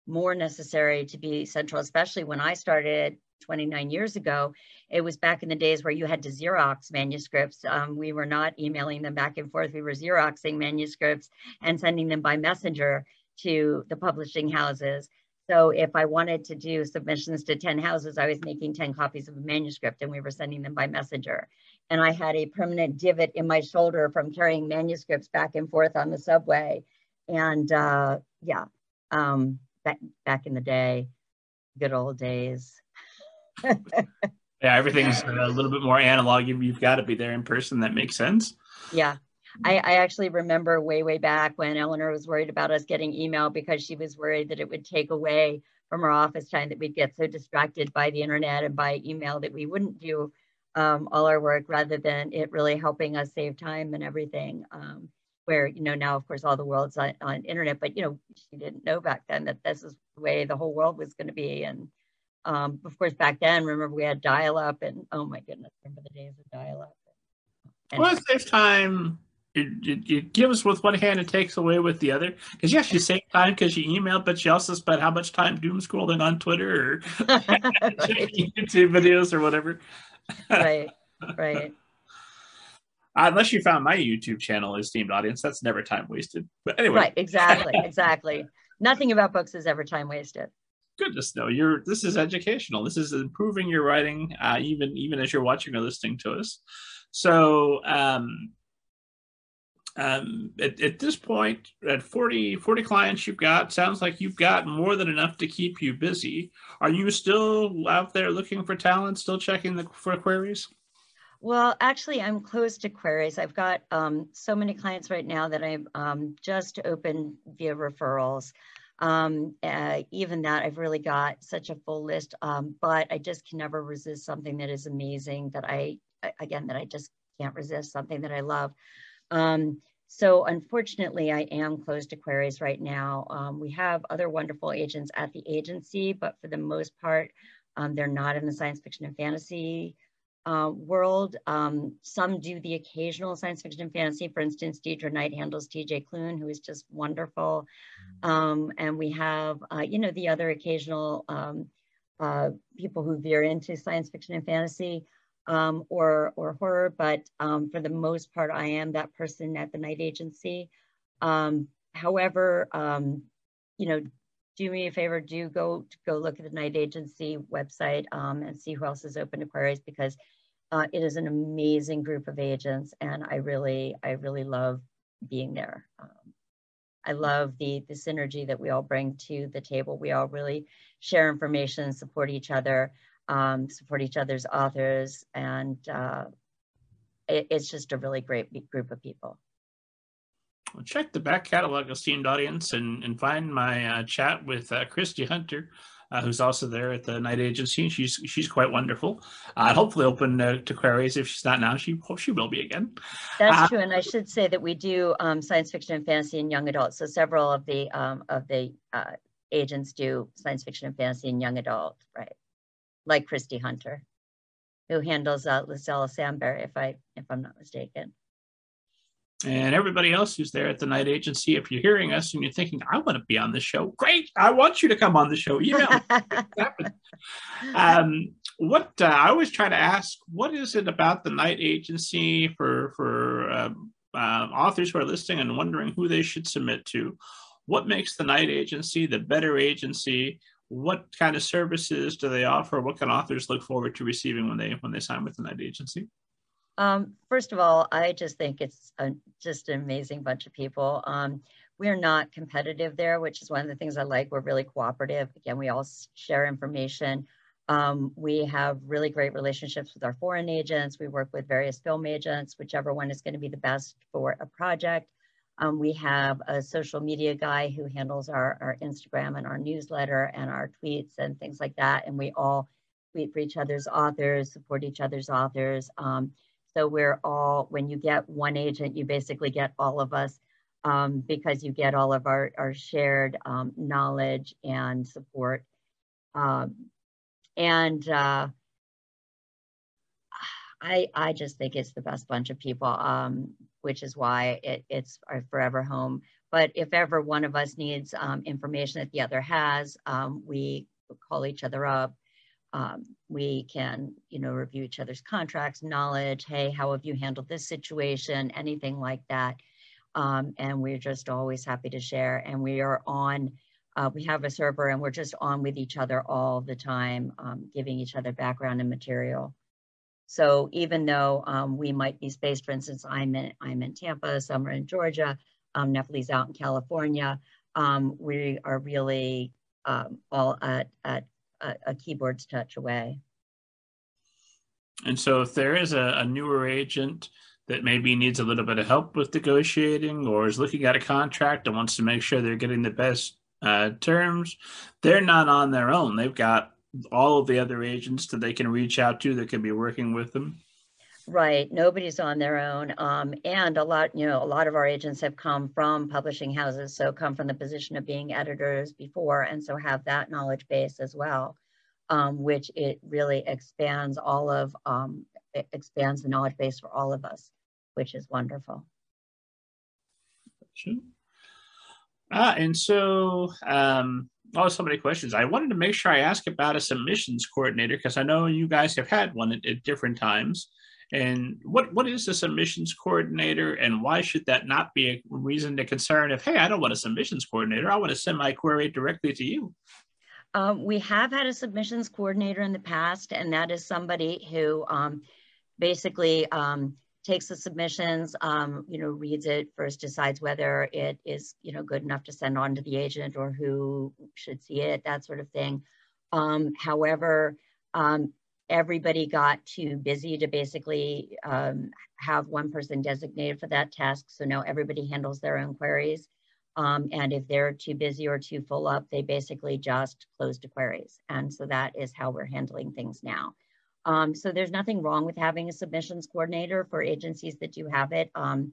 S2: more necessary to be central, especially when I started 29 years ago. It was back in the days where you had to Xerox manuscripts. Um, we were not emailing them back and forth. We were Xeroxing manuscripts and sending them by messenger to the publishing houses. So if I wanted to do submissions to 10 houses, I was making 10 copies of a manuscript and we were sending them by messenger. And I had a permanent divot in my shoulder from carrying manuscripts back and forth on the subway. And uh, yeah, um, back, back in the day, good old days.
S1: yeah, everything's a little bit more analog. You've got to be there in person. That makes sense.
S2: Yeah. I, I, actually remember way, way back when Eleanor was worried about us getting email because she was worried that it would take away from our office time that we'd get so distracted by the internet and by email that we wouldn't do um, all our work rather than it really helping us save time and everything. Um, where, you know, now of course all the world's on, on internet, but, you know, she didn't know back then that this is the way the whole world was going to be. And um, of course, back then, remember we had dial up and oh my goodness, remember the days of dial up.
S1: And well, it saves time. It, it, gives with one hand and takes away with the other. Because yes, you save time because you email, but you also spend how much time doom scrolling on Twitter or checking YouTube videos or whatever.
S2: right, right.
S1: Unless you found my YouTube channel esteemed audience, that's never time wasted. But anyway,
S2: right, exactly, exactly. Nothing about books is ever time wasted
S1: goodness no you're this is educational this is improving your writing uh, even even as you're watching or listening to us so um, um, at, at, this point at 40 40 clients you've got sounds like you've got more than enough to keep you busy are you still out there looking for talent still checking the for queries
S2: well, actually, I'm close to queries. I've got um, so many clients right now that I've um, just opened via referrals. Um, uh, even that, I've really got such a full list, um, but I just can never resist something that is amazing that I, again, that I just can't resist, something that I love. Um, so unfortunately, I am closed to queries right now. Um, we have other wonderful agents at the agency, but for the most part, um, they're not in the science fiction and fantasy uh, world. Um, some do the occasional science fiction and fantasy. For instance, Deidre Knight handles TJ Klune, who is just wonderful. Um, and we have, uh, you know, the other occasional um, uh, people who veer into science fiction and fantasy um, or, or horror. But um, for the most part, I am that person at the Knight Agency. Um, however, you know, do me a favor, do go go look at the Knight Agency website um, and see who else is open to queries because uh, it is an amazing group of agents and I really, I really love being there. Um, I love the, the synergy that we all bring to the table. We all really share information, support each other, um, support each other's authors, and uh, it, it's just a really great group of people
S1: check the back catalog, esteemed audience, and, and find my uh, chat with uh, Kristy Hunter, uh, who's also there at the Knight Agency. She's she's quite wonderful. Uh, hopefully open to queries. If she's not now, she she will be again.
S2: That's uh, true, and I should say that we do um, science fiction and fantasy and young adult. So several of the um, of the uh, agents do science fiction and fantasy and young adult, right? Like Kristy Hunter, who handles uh, Lucella Samberry, if I if I'm not mistaken
S1: and everybody else who's there at the Knight Agency. If you're hearing us and you're thinking, I want to be on the show, great. I want you to come on the show. Email. um, what uh, I always try to ask, what is it about the Knight Agency for for um, uh, authors who are listening and wondering who they should submit to? What makes the Knight Agency the better agency? What kind of services do they offer? What can authors look forward to receiving when they when they sign with the Knight Agency?
S2: Um, first of all, I just think it's a, just an amazing bunch of people. Um, we're not competitive there, which is one of the things I like. We're really cooperative. Again, we all share information. Um, we have really great relationships with our foreign agents. We work with various film agents, whichever one is going to be the best for a project. Um, we have a social media guy who handles our, our Instagram and our newsletter and our tweets and things like that. And we all tweet for each other's authors, support each other's authors. Um, so we're all, when you get one agent, you basically get all of us um, because you get all of our, our shared um, knowledge and support. Um, and uh, I, I just think it's the best bunch of people, um, which is why it, it's our forever home. But if ever one of us needs um, information that the other has, um, we call each other up um, we can, you know, review each other's contracts, knowledge, hey, how have you handled this situation, anything like that. Um, and we're just always happy to share. And we are on, uh, we have a server and we're just on with each other all the time, um, giving each other background and material. So even though um, we might be spaced, for instance, I'm in, I'm in Tampa, some are in Georgia, um, out in California, um, we are really um, all at, at a, a keyboard's touch away.
S1: And so, if there is a, a, newer agent that maybe needs a little bit of help with negotiating or is looking at a contract and wants to make sure they're getting the best uh, terms, they're not on their own. They've got all of the other agents that they can reach out to that can be working with them.
S2: Right. Nobody's on their own. Um, and a lot, you know, a lot of our agents have come from publishing houses, so come from the position of being editors before, and so have that knowledge base as well, um, which it really expands all of, um, it expands the knowledge base for all of us. which is wonderful.
S1: Ah, and so um, oh, so many questions. I wanted to make sure I ask about a submissions coordinator because I know you guys have had one at, at, different times. And what what is a submissions coordinator, and why should that not be a reason to concern? If hey, I don't want a submissions coordinator, I want to send my query directly to you.
S2: Um, we have had a submissions coordinator in the past, and that is somebody who um, basically um, takes the submissions, um, you know, reads it first, decides whether it is, you know, good enough to send on to the agent or who should see it, that sort of thing. Um, however, um, everybody got too busy to basically um, have one person designated for that task. So now everybody handles their own queries. Um, and if they're too busy or too full up, they basically just close the queries. And so that is how we're handling things now. Um, so there's nothing wrong with having a submissions coordinator for agencies that do have it um,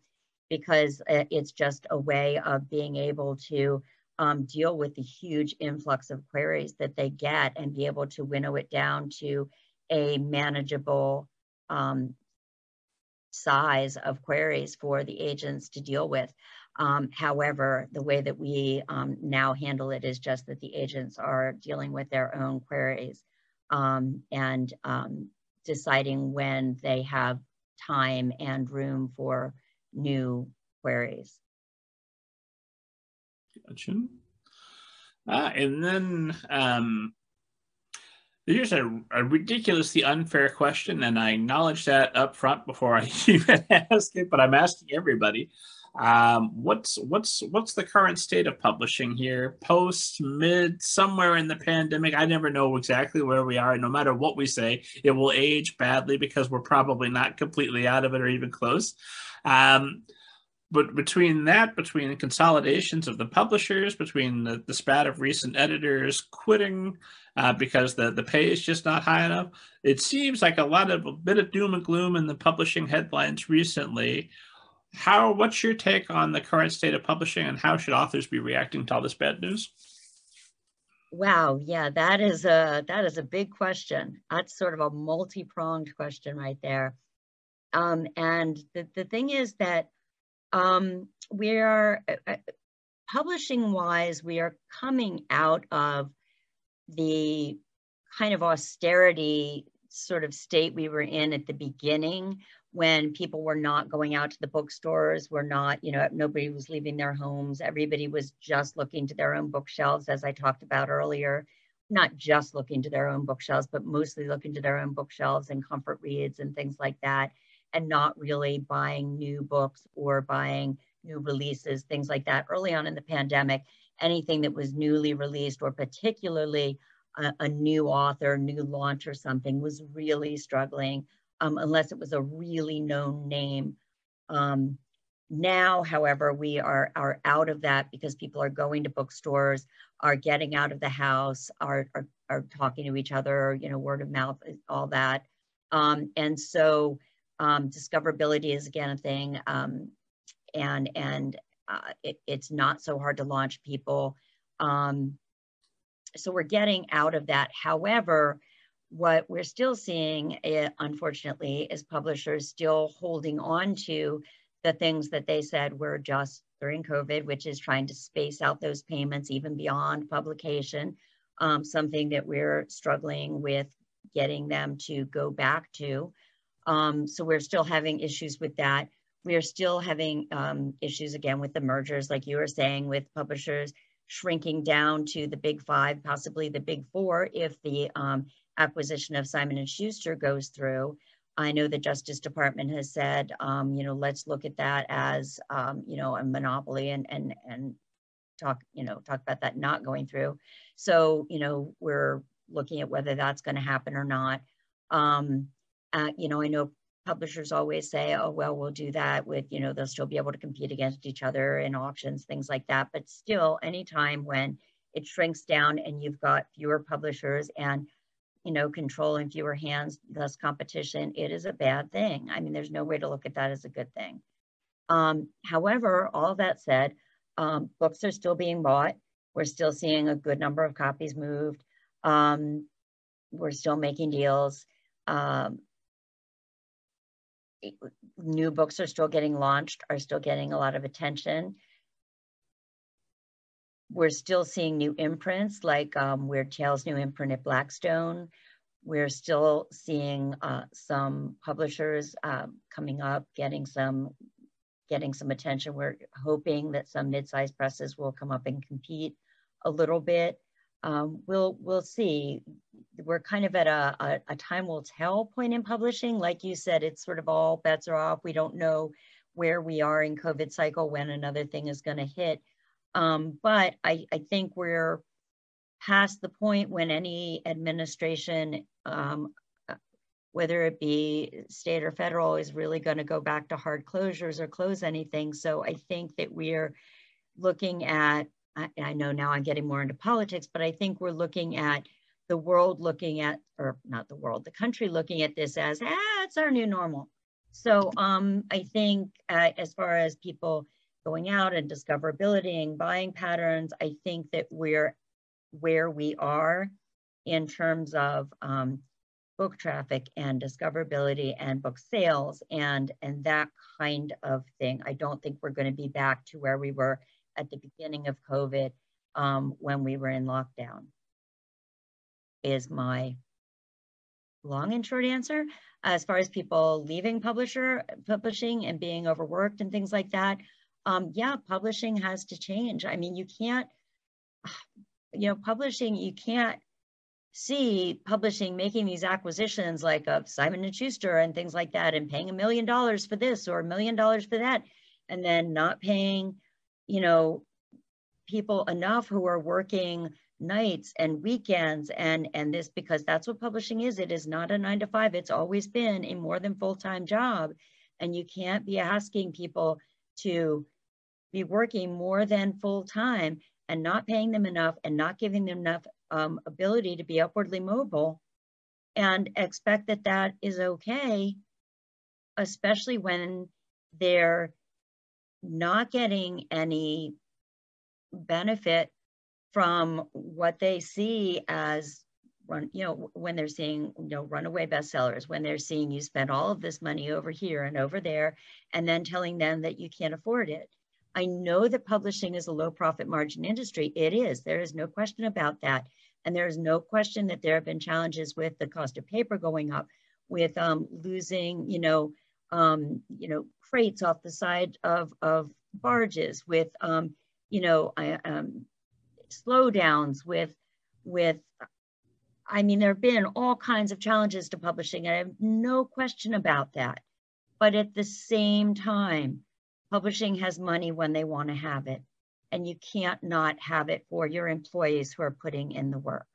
S2: because it's just a way of being able to um, deal with the huge influx of queries that they get and be able to winnow it down to a manageable um, size of queries for the agents to deal with. Um, however, the way that we um, now handle it is just that the agents are dealing with their own queries um, and um, deciding when they have time and room for new queries.
S1: Gotcha. Ah, and then um, here's a, a, ridiculously unfair question, and I acknowledge that up front before I even ask it, but I'm asking everybody. Um, what's what's what's the current state of publishing here? Post, mid, somewhere in the pandemic. I never know exactly where we are. No matter what we say, it will age badly because we're probably not completely out of it or even close. Um, but between that, between consolidations of the publishers, between the, the spat of recent editors quitting uh, because the, the pay is just not high enough, it seems like a lot of a bit of doom and gloom in the publishing headlines recently how what's your take on the current state of publishing and how should authors be reacting to all this bad news?
S2: Wow yeah that is a that is a big question. That's sort of a multi-pronged question right there. Um, and the, the thing is that um, we are uh, uh publishing wise we are coming out of the kind of austerity sort of state we were in at the beginning when people were not going out to the bookstores, were not, you know, nobody was leaving their homes. Everybody was just looking to their own bookshelves, as I talked about earlier. Not just looking to their own bookshelves, but mostly looking to their own bookshelves and comfort reads and things like that, and not really buying new books or buying new releases, things like that. Early on in the pandemic, anything that was newly released or particularly a, a new author, new launch or something was really struggling um, unless it was a really known name. Um, now, however, we are, are out of that because people are going to bookstores, are getting out of the house, are, are, are talking to each other, you know, word of mouth, all that. Um, and so um, discoverability is again a thing. Um, and and uh, it, it's not so hard to launch people. Um, so we're getting out of that. However, what we're still seeing, uh, unfortunately, is publishers still holding on to the things that they said were just during COVID, which is trying to space out those payments even beyond publication, um, something that we're struggling with getting them to go back to. Um, so we're still having issues with that. We are still having um, issues again with the mergers, like you were saying, with publishers shrinking down to the big five, possibly the big four, if the um, acquisition of Simon and Schuster goes through, I know the Justice Department has said, um, you know, let's look at that as, um, you know, a monopoly and and and talk, you know, talk about that not going through. So, you know, we're looking at whether that's going to happen or not. Um, uh, you know, I know publishers always say, oh, well, we'll do that with, you know, they'll still be able to compete against each other in auctions, things like that. But still, anytime when it shrinks down and you've got fewer publishers and you know, control in fewer hands, less competition, it is a bad thing. I mean, there's no way to look at that as a good thing. Um, however, all that said, um, books are still being bought. We're still seeing a good number of copies moved. Um, we're still making deals. Um, new books are still getting launched, are still getting a lot of attention. We're still seeing new imprints like um, Weird Tales new imprint at Blackstone. We're still seeing uh, some publishers um, coming up, getting some getting some attention. We're hoping that some mid-sized presses will come up and compete a little bit. Um, we'll we'll see. We're kind of at a, a, a, time will tell point in publishing. Like you said, it's sort of all bets are off. We don't know where we are in COVID cycle when another thing is going to hit. Um, but I, I think we're past the point when any administration, um, whether it be state or federal, is really going to go back to hard closures or close anything. So I think that we're looking at I, I know now I'm getting more into politics, but I think we're looking at the world looking at, or not the world, the country looking at this as, ah, it's our new normal. So um, I think uh, as far as people going out and discoverability and buying patterns, I think that we're where we are in terms of um, book traffic and discoverability and book sales and, and that kind of thing. I don't think we're going to be back to where we were at the beginning of COVID um, when we were in lockdown, is my long and short answer. As far as people leaving publisher publishing and being overworked and things like that, um, yeah, publishing has to change. I mean, you can't, you know, publishing, you can't see publishing making these acquisitions like of Simon and Schuster and things like that and paying a million dollars for this or a million dollars for that and then not paying you know, people enough who are working nights and weekends and and this because that's what publishing is. It is not a 9 to 5 it's always been a more than full-time job. And you can't be asking people to be working more than full-time and not paying them enough and not giving them enough um, ability to be upwardly mobile and expect that that is okay especially when they're not getting any benefit from what they see as run, you know, when they're seeing, you know, runaway bestsellers, when they're seeing you spend all of this money over here and over there, and then telling them that you can't afford it. I know that publishing is a low profit margin industry. It is. There is no question about that. And there is no question that there have been challenges with the cost of paper going up, with um, losing, you know, um, you know, crates off the side of, of barges, with, um, you know, um, slowdowns, with, with, I mean, there have been all kinds of challenges to publishing. and I have no question about that. But at the same time, publishing has money when they want to have it. And you can't not have it for your employees who are putting in the work.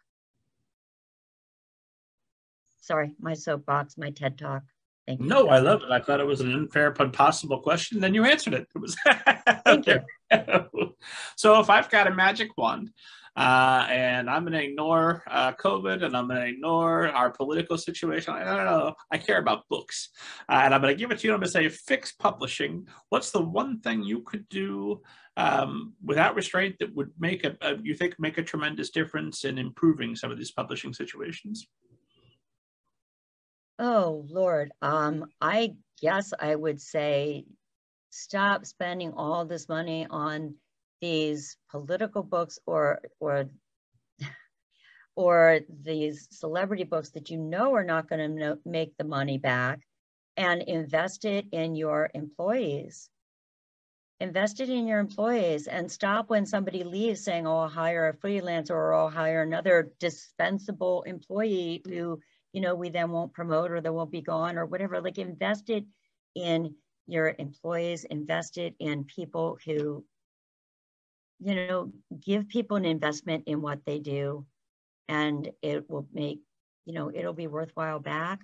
S2: Sorry, my soapbox, my TED talk.
S1: Thank you. No, I love it. I thought it was an unfair but possible question. Then you answered it. It was
S2: Thank you.
S1: so if I've got a magic wand uh, and I'm going to ignore uh, COVID and I'm going to ignore our political situation, I don't know. I care about books. Uh, and I'm going to give it to you. I'm going to say fix publishing. What's the one thing you could do um, without restraint that would make a, a, you think make a tremendous difference in improving some of these publishing situations?
S2: Oh, Lord. Um, I guess I would say stop spending all this money on these political books or or or these celebrity books that you know are not going to make the money back and invest it in your employees invest it in your employees and stop when somebody leaves saying oh i'll hire a freelancer or i'll hire another dispensable employee who you know, we then won't promote or they won't be gone or whatever. Like invest it in your employees, invest it in people who, you know, give people an investment in what they do and it will make, you know, it'll be worthwhile back.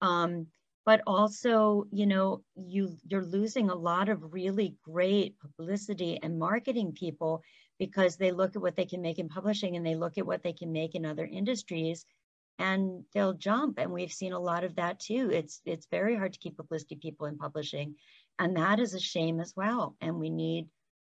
S2: Um, but also, you know, you you're losing a lot of really great publicity and marketing people because they look at what they can make in publishing and they look at what they can make in other industries and they'll jump. And we've seen a lot of that too. It's it's very hard to keep publicity people in publishing and that is a shame as well. And we need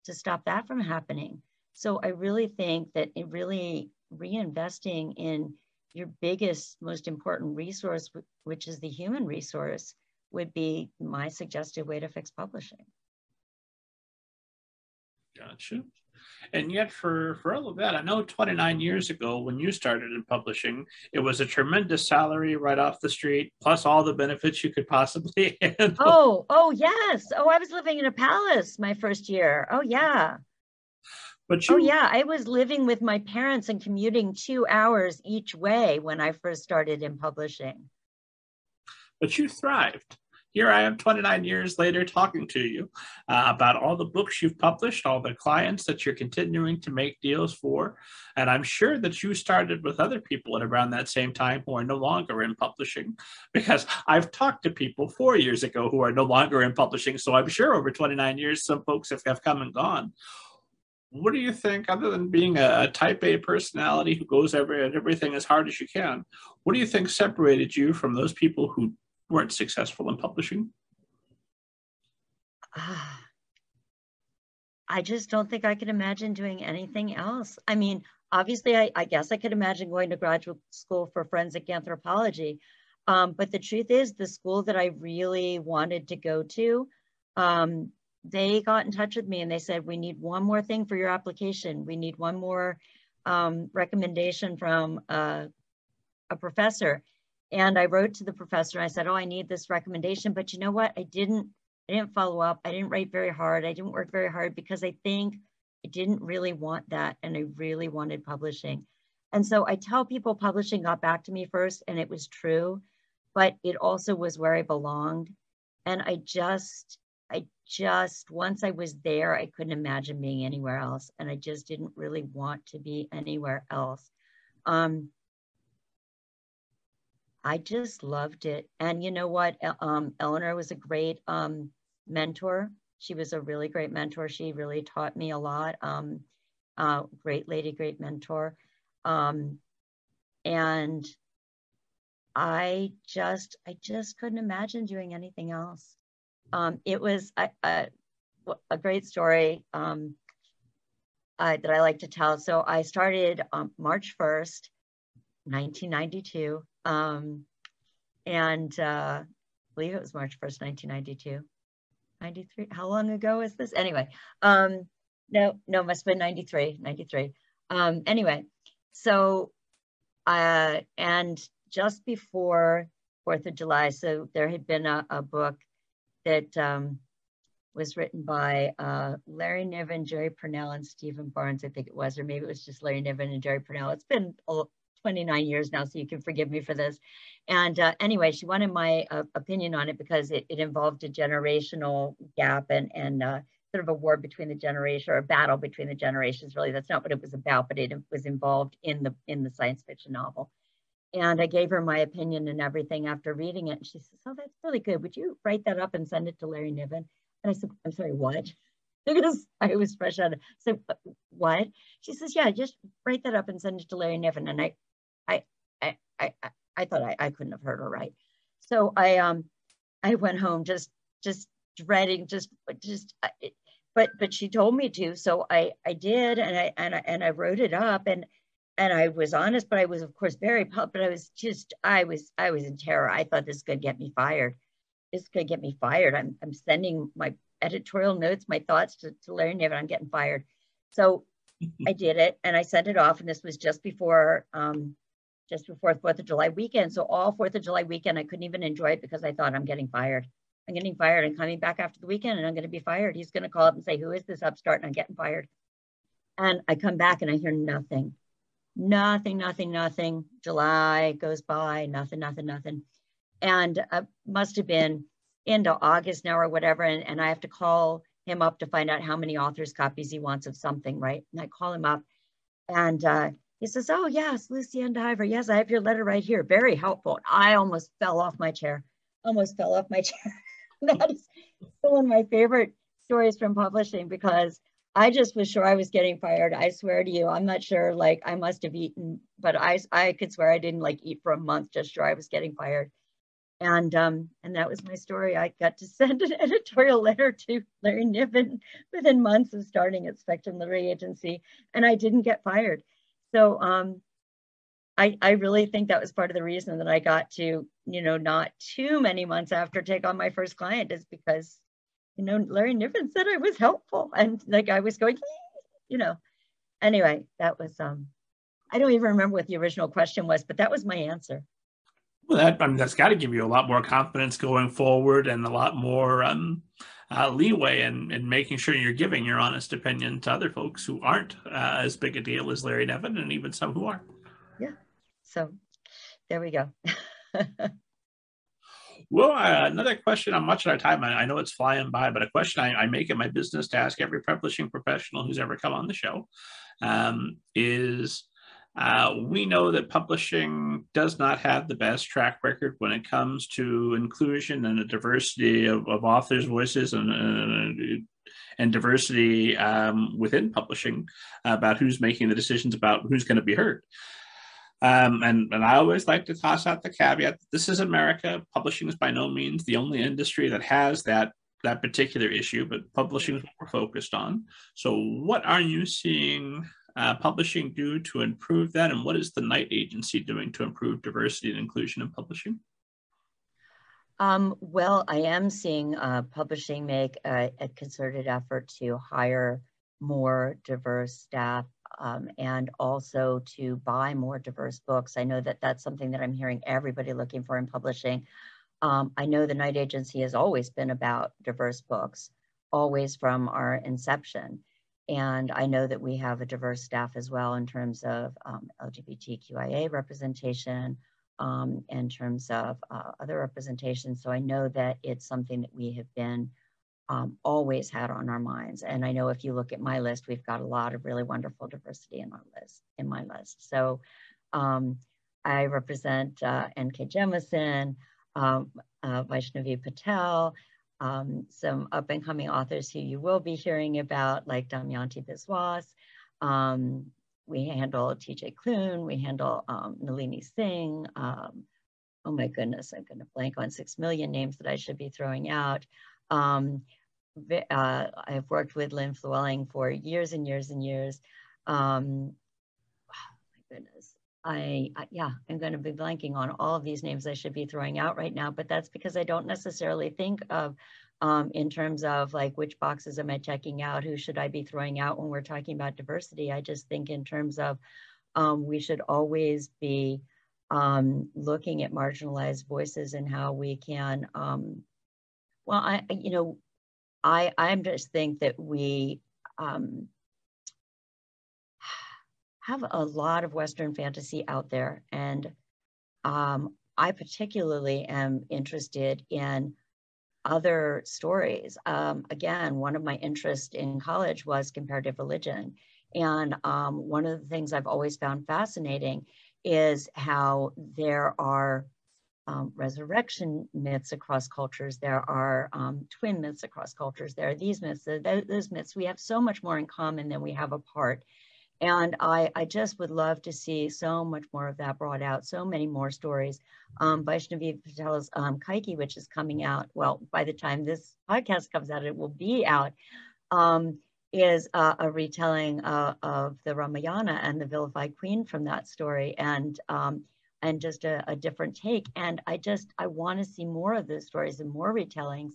S2: to stop that from happening so i really think that it really reinvesting in your biggest most important resource which is the human resource would be my suggested way to fix publishing.
S1: Gotcha. And yet, for, for all of that, I know 29 years ago when you started in publishing, it was a tremendous salary right off the street, plus all the benefits you could possibly handle.
S2: Oh, oh, yes. Oh, I was living in a palace my first year. Oh, yeah. But oh, you, oh, yeah. I was living with my parents and commuting two hours each way when I first started in publishing.
S1: But you thrived here I am 29 years later talking to you uh, about all the books you've published, all the clients that you're continuing to make deals for. And I'm sure that you started with other people at around that same time who are no longer in publishing, because I've talked to people four years ago who are no longer in publishing. So I'm sure over 29 years, some folks have, have come and gone. What do you think, other than being a, type A personality who goes every, and everything as hard as you can, what do you think separated you from those people who weren't successful in publishing?
S2: I just don't think I could imagine doing anything else. I mean, obviously, I, I guess I could imagine going to graduate school for forensic anthropology. Um, but the truth is, the school that I really wanted to go to, um, they got in touch with me and they said, We need one more thing for your application. We need one more um, recommendation from uh, a professor. And I wrote to the professor and I said, oh, I need this recommendation. But you know what? I didn't, I didn't follow up. I didn't write very hard. I didn't work very hard because I think I didn't really want that. And I really wanted publishing. And so I tell people publishing got back to me first and it was true, but it also was where I belonged. And I just, I just, once I was there, I couldn't imagine being anywhere else. And I just didn't really want to be anywhere else. Um, I just loved it. And you know what? Um, Eleanor was a great um, mentor. She was a really great mentor. She really taught me a lot. Um, uh, great lady, great mentor. Um, and I just, I just couldn't imagine doing anything else. Um, it was a, a, a great story uh, that I like to tell. So I started March 1st, 1992 um, and uh, I believe it was March 1st, 1992. 93, how long ago is this? Anyway, um, no, no, must have been 93, 93. Um, anyway, so, uh, and just before 4th of July, so there had been a, a book that um, was written by uh, Larry Niven, Jerry Pournelle, and Stephen Barnes, I think it was, or maybe it was just Larry Niven and Jerry Pournelle. It's been 29 years now, so you can forgive me for this. And uh, anyway, she wanted my uh, opinion on it because it, it, involved a generational gap and, and uh, sort of a war between the generation or a battle between the generations. Really, that's not what it was about, but it was involved in the in the science fiction novel. And I gave her my opinion and everything after reading it. And she says, "Oh, that's really good. Would you write that up and send it to Larry Niven?" And I said, "I'm sorry, what?" because I was fresh out of. So what? She says, "Yeah, just write that up and send it to Larry Niven." And I I, I, I, thought I, I couldn't have heard her right. So I, um, I went home just, just dreading, just, just, but, but she told me to, so I, I did, and I, and I, and I wrote it up, and, and I was honest, but I was of course very, but I was just, I was, I was in terror. I thought this could get me fired. This could get me fired. I'm, I'm sending my editorial notes, my thoughts to, to Larry Niven. I'm getting fired. So I did it, and I sent it off, and this was just before um, just before Fourth of July weekend. So all Fourth of July weekend, I couldn't even enjoy it because I thought I'm getting fired. I'm getting fired and coming back after the weekend and I'm going to be fired. He's going to call up and say, who is this upstart? And I'm getting fired. And I come back and I hear nothing, nothing, nothing, nothing. July goes by, nothing, nothing, nothing. And uh, must have been into August now or whatever. And, and I have to call him up to find out how many authors copies he wants of something, right? And I call him up and uh, he says, Oh, yes, Lucienne Diver. Yes, I have your letter right here. Very helpful. I almost fell off my chair. Almost fell off my chair. that is one of my favorite stories from publishing because I just was sure I was getting fired. I swear to you, I'm not sure. Like I must have eaten, but I I could swear I didn't like eat for a month, just sure I was getting fired. And um, and that was my story. I got to send an editorial letter to Larry Niven within months of starting at Spectrum Literary Agency, and I didn't get fired. So um, I, I really think that was part of the reason that I got to, you know, not too many months after take on my first client is because, you know, Larry Niven said I was helpful and like I was going, you know, anyway, that was, um, I don't even remember what the original question was, but that was my answer.
S1: Well, that I mean, that's got to give you a lot more confidence going forward and a lot more um, uh, leeway in, in making sure you're giving your honest opinion to other folks who aren't uh, as big a deal as Larry Niven and even some who are.
S2: Yeah. So there we go.
S1: well, uh, another question. I'm watching our time. I, I, know it's flying by, but a question I, I, make it my business to ask every publishing professional who's ever come on the show um, is uh, we know that publishing does not have the best track record when it comes to inclusion and a diversity of, of authors' voices and, uh, and diversity um, within publishing about who's making the decisions about who's going to be heard. Um, and, and I always like to toss out the caveat this is America. Publishing is by no means the only industry that has that that particular issue, but publishing is what we're focused on. So, what are you seeing uh, publishing do to improve that? And what is the Knight Agency doing to improve diversity and inclusion in publishing?
S2: Um, well, I am seeing uh, publishing make a, a, concerted effort to hire more diverse staff um, and also to buy more diverse books. I know that that's something that I'm hearing everybody looking for in publishing. Um, I know the Knight Agency has always been about diverse books, always from our inception. And I know that we have a diverse staff as well in terms of um, LGBTQIA representation, um, in terms of uh, other representation. So I know that it's something that we have been um, always had on our minds. And I know if you look at my list, we've got a lot of really wonderful diversity in our list, in my list. So um, I represent uh, N.K. Jemisin, um, uh, Vaishnavi Patel, um, some up and coming authors who you will be hearing about, like Damayanti Biswas. Um, we handle TJ Klune, we handle um, Nalini Singh. Um, oh my goodness, I'm going to blank on six million names that I should be throwing out. Um, uh, I've worked with Lynn Flewelling for years and years and years. Um, oh my goodness. I, I, yeah, I'm going to be blanking on all of these names I should be throwing out right now, but that's because I don't necessarily think of um, in terms of like which boxes am I checking out, who should I be throwing out when we're talking about diversity. I just think in terms of um, we should always be um, looking at marginalized voices and how we can, um, well, I, you know, I, I just think that we, um, have a lot of Western fantasy out there. And um, I particularly am interested in other stories. Um, again, one of my interests in college was comparative religion. And um, one of the things I've always found fascinating is how there are um, resurrection myths across cultures. There are um, twin myths across cultures. There are these myths, those myths. We have so much more in common than we have apart. And I, I just would love to see so much more of that brought out, so many more stories. Um, Vaishnavi Patel's um, Kaikeyi, which is coming out, well, by the time this podcast comes out, it will be out, um, is uh, a retelling uh, of the Ramayana and the vilified queen from that story. And um, and just a, a, different take. And I just, I want to see more of those stories and more retellings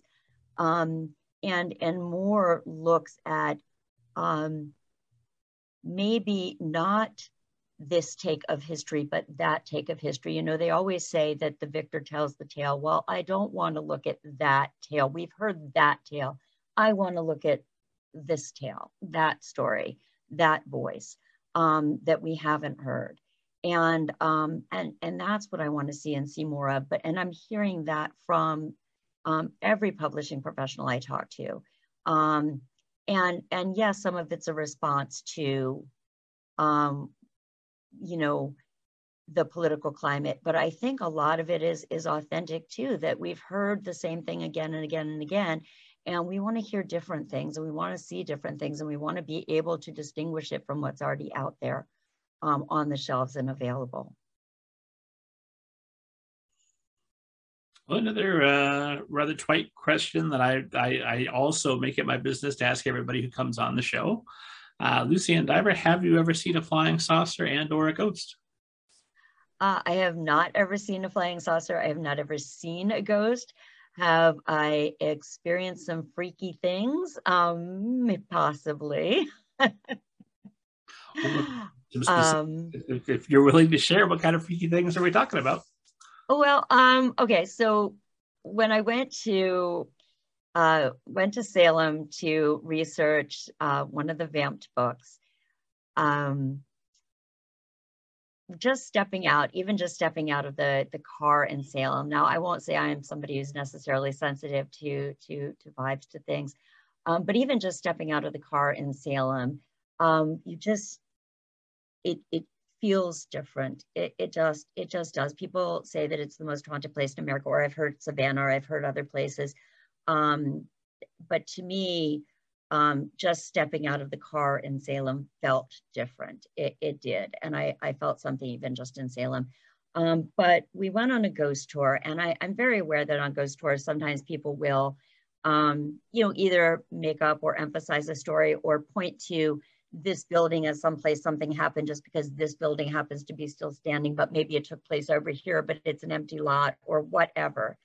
S2: um, and, and more looks at um, maybe not this take of history, but that take of history. You know, they always say that the victor tells the tale. Well, I don't want to look at that tale. We've heard that tale. I want to look at this tale, that story, that voice um, that we haven't heard. And, um, and, and that's what I want to see and see more of. But, and I'm hearing that from um, every publishing professional I talk to. Um, and and yes some of it's a response to um, you know the political climate but i think a lot of it is is authentic too that we've heard the same thing again and again and again and we want to hear different things and we want to see different things and we want to be able to distinguish it from what's already out there um, on the shelves and available
S1: Well, another uh, rather trite question that I, I, I also make it my business to ask everybody who comes on the show. Uh, Lucienne Diver, have you ever seen a flying saucer and or a ghost?
S2: Uh, I have not ever seen a flying saucer. I have not ever seen a ghost. Have I experienced some freaky things? Um, possibly.
S1: um, if, if, you're willing to share, what kind of freaky things are we talking about?
S2: Well, um, okay, so when I went to uh, went to Salem to research uh, one of the Vamped books, um, just stepping out, even just stepping out of the the car in Salem. Now, I won't say I am somebody who's necessarily sensitive to to to vibes to things, um, but even just stepping out of the car in Salem, um, you just it it feels different. It it just it just does. People say that it's the most haunted place in America, or I've heard Savannah, or I've heard other places. Um, but to me, um, just stepping out of the car in Salem felt different. It, it did. And I, I felt something even just in Salem. Um, but we went on a ghost tour, and I, I'm very aware that on ghost tours, sometimes people will, um, you know, either make up or emphasize a story or point to this building as someplace something happened just because this building happens to be still standing, but maybe it took place over here, but it's an empty lot or whatever.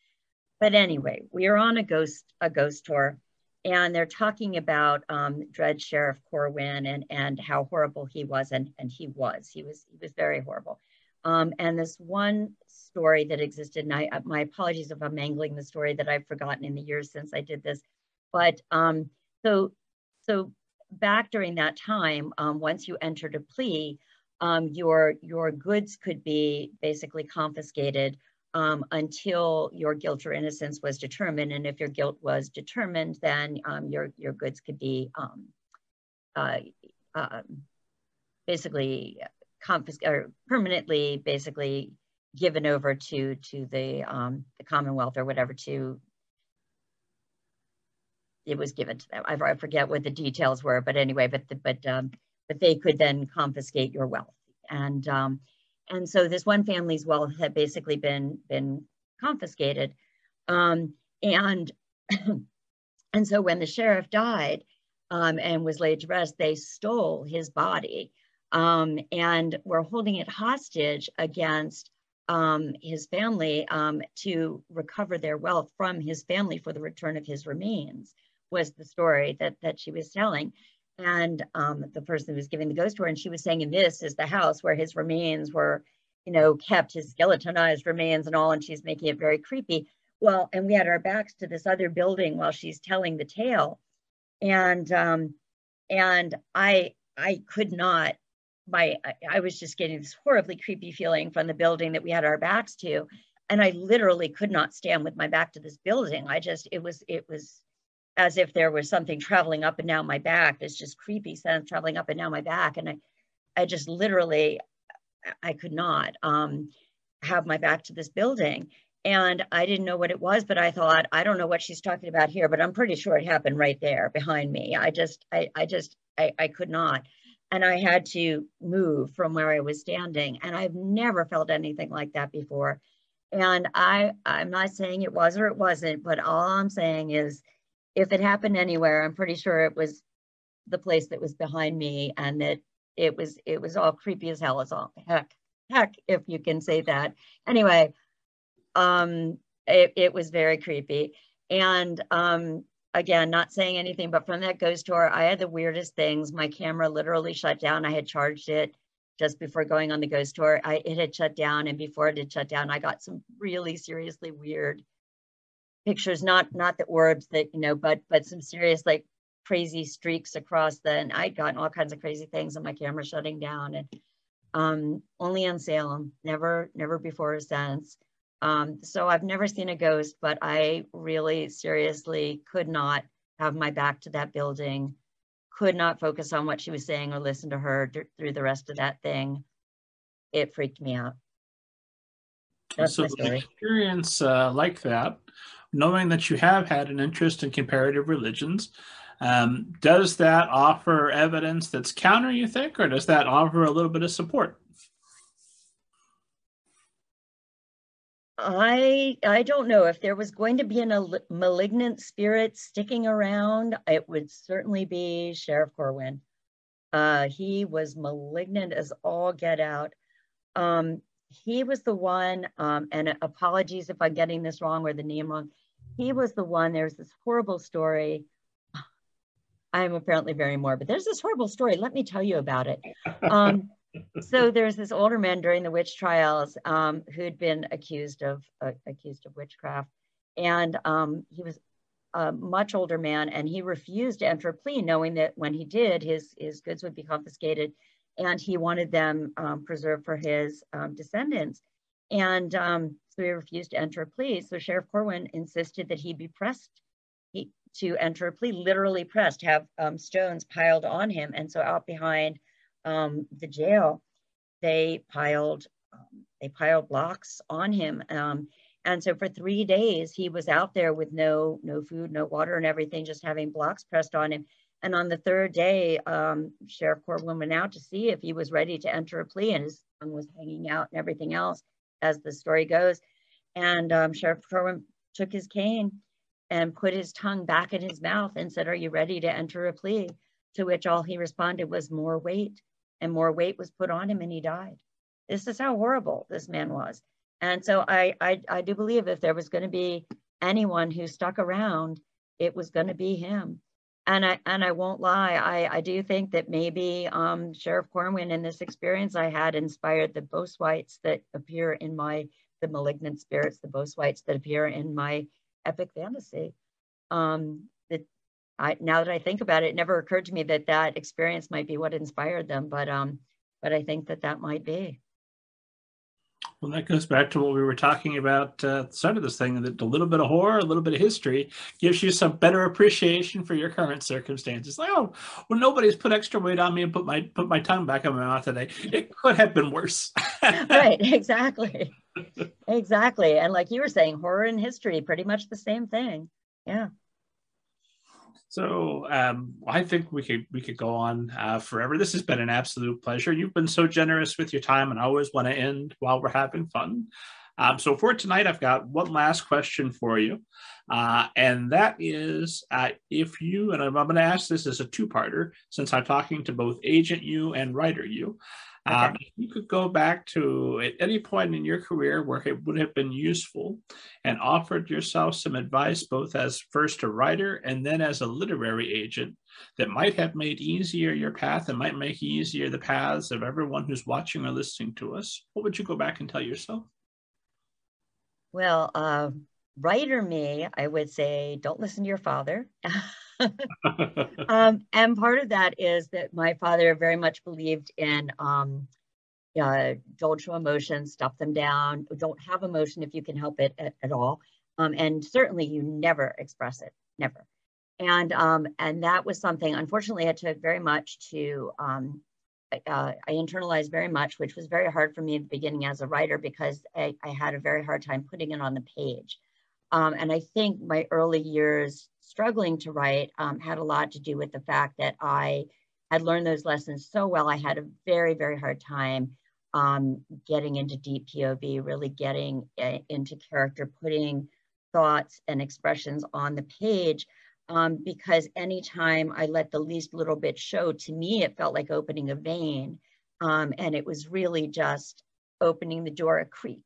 S2: But anyway, we are on a ghost a ghost tour and they're talking about um, Dread Sheriff Corwin and and how horrible he was, and and he was, he was, he was very horrible. Um, and this one story that existed, and I, uh, my apologies if I'm mangling the story that I've forgotten in the years since I did this, but um, so so back during that time, um, once you entered a plea, um, your your goods could be basically confiscated um, until your guilt or innocence was determined. And if your guilt was determined, then um, your, your goods could be um, uh, uh, basically confiscated or permanently basically given over to, to the, the Commonwealth or whatever to, it was given to them. I, I forget what the details were, but anyway, but, the, but, um, but they could then confiscate your wealth. And, um, and so this one family's wealth had basically been been confiscated um, and and so when the sheriff died um, and was laid to rest they stole his body um, and were holding it hostage against um, his family um, to recover their wealth from his family for the return of his remains was the story that that she was telling and um, the person who was giving the ghost tour, and she was saying, and this is the house where his remains were, you know, kept, his skeletonized remains and all, and she's making it very creepy. Well, and we had our backs to this other building while she's telling the tale, and um, and I I could not. My I, I was just getting this horribly creepy feeling from the building that we had our backs to, and I literally could not stand with my back to this building. I just it was it was as if there was something traveling up and down my back. This just creepy sense traveling up and down my back. And I, I just literally, I could not um, have my back to this building. And I didn't know what it was, but I thought, I don't know what she's talking about here, but I'm pretty sure it happened right there behind me. I just, I, I just, I, I could not. And I had to move from where I was standing. And I've never felt anything like that before. And I, I'm not saying it was or it wasn't, but all I'm saying is if it happened anywhere, I'm pretty sure it was the place that was behind me and that it was it was all creepy as hell as all heck heck if you can say that. Anyway um it, it was very creepy. And um again not saying anything but from that ghost tour i had the weirdest things. My camera literally shut down. I had charged it just before going on the ghost tour. I, it had shut down and before it had shut down i got some really seriously weird pictures, not not the orbs that you know, but but some serious like crazy streaks across the. And I'd gotten all kinds of crazy things on my camera shutting down, and um, only on Salem, never never before or since. Um, so I've never seen a ghost, but I really seriously could not have my back to that building, could not focus on what she was saying or listen to her through the rest of that thing. It freaked me out.
S1: That's so an experience uh, like that knowing that you have had an interest in comparative religions, um, does that offer evidence that's counter, you think, or does that offer a little bit of support?
S2: I I don't know if there was going to be a malignant spirit sticking around. It would certainly be Sheriff Corwin. Uh, he was malignant as all get out. Um, he was the one, um, and apologies if I'm getting this wrong or the name wrong. He was the one, there's this horrible story. I'm apparently very morbid. There's this horrible story. Let me tell you about it. Um, so there's this older man during the witch trials um, who'd been accused of uh, accused of witchcraft, and um, he was a much older man, and he refused to enter a plea, knowing that when he did, his his goods would be confiscated, and he wanted them um, preserved for his um, descendants. And um, so he refused to enter a plea. So Sheriff Corwin insisted that he be pressed he, to enter a plea, literally pressed, have um, stones piled on him. And so out behind um, the jail, they piled um, they piled blocks on him. And so for three days, he was out there with no no food, no water, and everything, just having blocks pressed on him. And on the third day, um, Sheriff Corwin went out to see if he was ready to enter a plea, and his tongue was hanging out and everything else, as the story goes. And um, Sheriff Corwin took his cane and put his tongue back in his mouth and said, Are you ready to enter a plea? To which all he responded was, More weight. And more weight was put on him, and he died. This is how horrible this man was. And so I, I, I do believe if there was going to be anyone who stuck around, it was going to be him and I and I won't lie, I, I do think that maybe um, Sheriff Corwin and this experience I had inspired the Boswites that appear in my the malignant spirits, the Boswites that appear in my epic fantasy. Um, that I now that I think about it, it never occurred to me that that experience might be what inspired them, but um, but I think that that might be.
S1: Well, that goes back to what we were talking about uh, at the start of this thing that a little bit of horror, a little bit of history gives you some better appreciation for your current circumstances. Like, oh, well, nobody's put extra weight on me and put my put my tongue back in my mouth today. It could have been worse.
S2: right, exactly. exactly. And like you were saying, horror and history, pretty much the same thing. Yeah.
S1: So um, I think we could we could go on uh, forever. This has been an absolute pleasure. You've been so generous with your time, and I always want to end while we're having fun. Um, so for tonight, I've got one last question for you, uh, and that is uh, if you and I'm, I'm going to ask this as a two-parter since I'm talking to both agent you and writer you. Um, if you could go back to at any point in your career where it would have been useful and offered yourself some advice, both as first a writer and then as a literary agent, that might have made easier your path and might make easier the paths of everyone who's watching or listening to us, what would you go back and tell yourself?
S2: Well, uh, writer me, I would say, don't listen to your father. um, and part of that is that my father very much believed in um, uh, don't show emotion, stuff them down, don't have emotion if you can help it at, at all. Um, and certainly you never express it, never. And um, and that was something, unfortunately, I took very much to, um, uh, I internalized very much, which was very hard for me at the beginning as a writer because I, I had a very hard time putting it on the page. Um, and I think my early years struggling to write um, had a lot to do with the fact that I had learned those lessons so well. I had a very, very hard time um, getting into deep POV, really getting uh, into character, putting thoughts and expressions on the page. Um, because anytime I let the least little bit show, to me, it felt like opening a vein. Um, and it was really just opening the door a creak.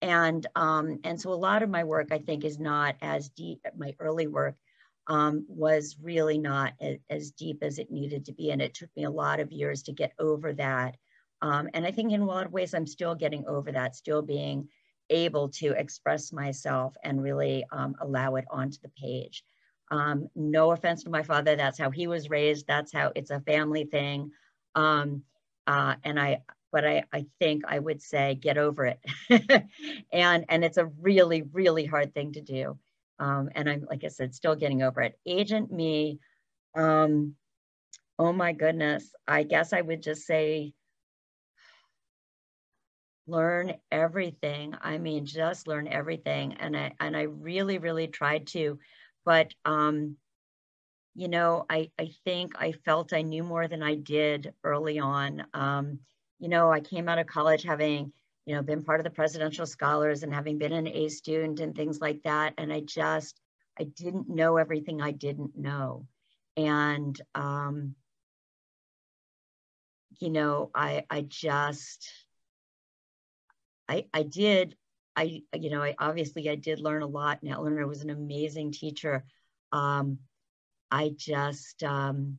S2: And, um, and so a lot of my work, I think, is not as deep, my early work um, was really not a, as deep as it needed to be. And it took me a lot of years to get over that. Um, and I think in a lot of ways, I'm still getting over that, still being able to express myself and really um, allow it onto the page. Um, no offense to my father, that's how he was raised. That's how it's a family thing. Um, uh, and I, but I, I think I would say get over it. and, and it's a really, really hard thing to do. Um, and I'm, like I said, still getting over it. Agent me, um, oh my goodness, I guess I would just say learn everything. I mean, just learn everything. And I, and I really, really tried to, but, um, you know, I, I think I felt I knew more than I did early on. Um, you know, I came out of college having you know, been part of the presidential scholars and having been an A student and things like that. And I just, I didn't know everything I didn't know. And, um, you know, I, I just, I, I did, I, you know, I obviously I did learn a lot and Eleanor was an amazing teacher. Um, I just, um,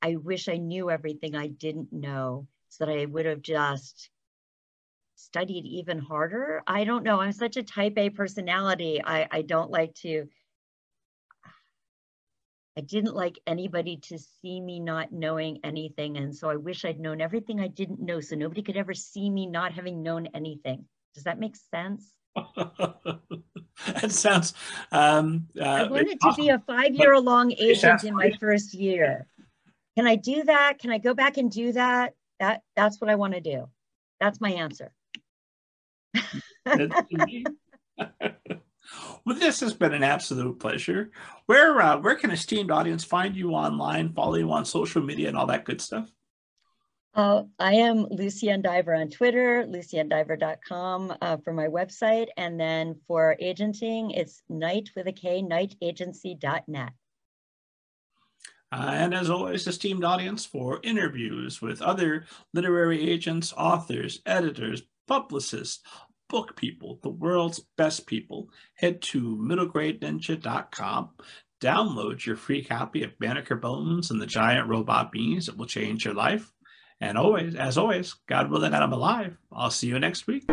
S2: I wish I knew everything I didn't know that I would have just studied even harder. I don't know. I'm such a type A personality. I, I don't like to, I didn't like anybody to see me not knowing anything. And so I wish I'd known everything I didn't know so nobody could ever see me not having known anything. Does that make sense?
S1: that sounds. Um,
S2: uh, I wanted to be a five year long agent in my first year. Can I do that? Can I go back and do that? That that's what I want to do. That's my answer.
S1: well, this has been an absolute pleasure. Where uh, where can esteemed audience find you online, follow you on social media, and all that good stuff?
S2: Uh, I am Lucienne Diver on Twitter, luciennediver.com uh, for my website. And then for agenting, it's night with a K, knightagency.net.
S1: Uh, and as always, esteemed audience, for interviews with other literary agents, authors, editors, publicists, book people, the world's best people, head to middlegradeninja.com. Download your free copy of Banneker Bones and the Giant Robot Bees. It will change your life. And always, as always, God willing that I'm alive, I'll see you next week.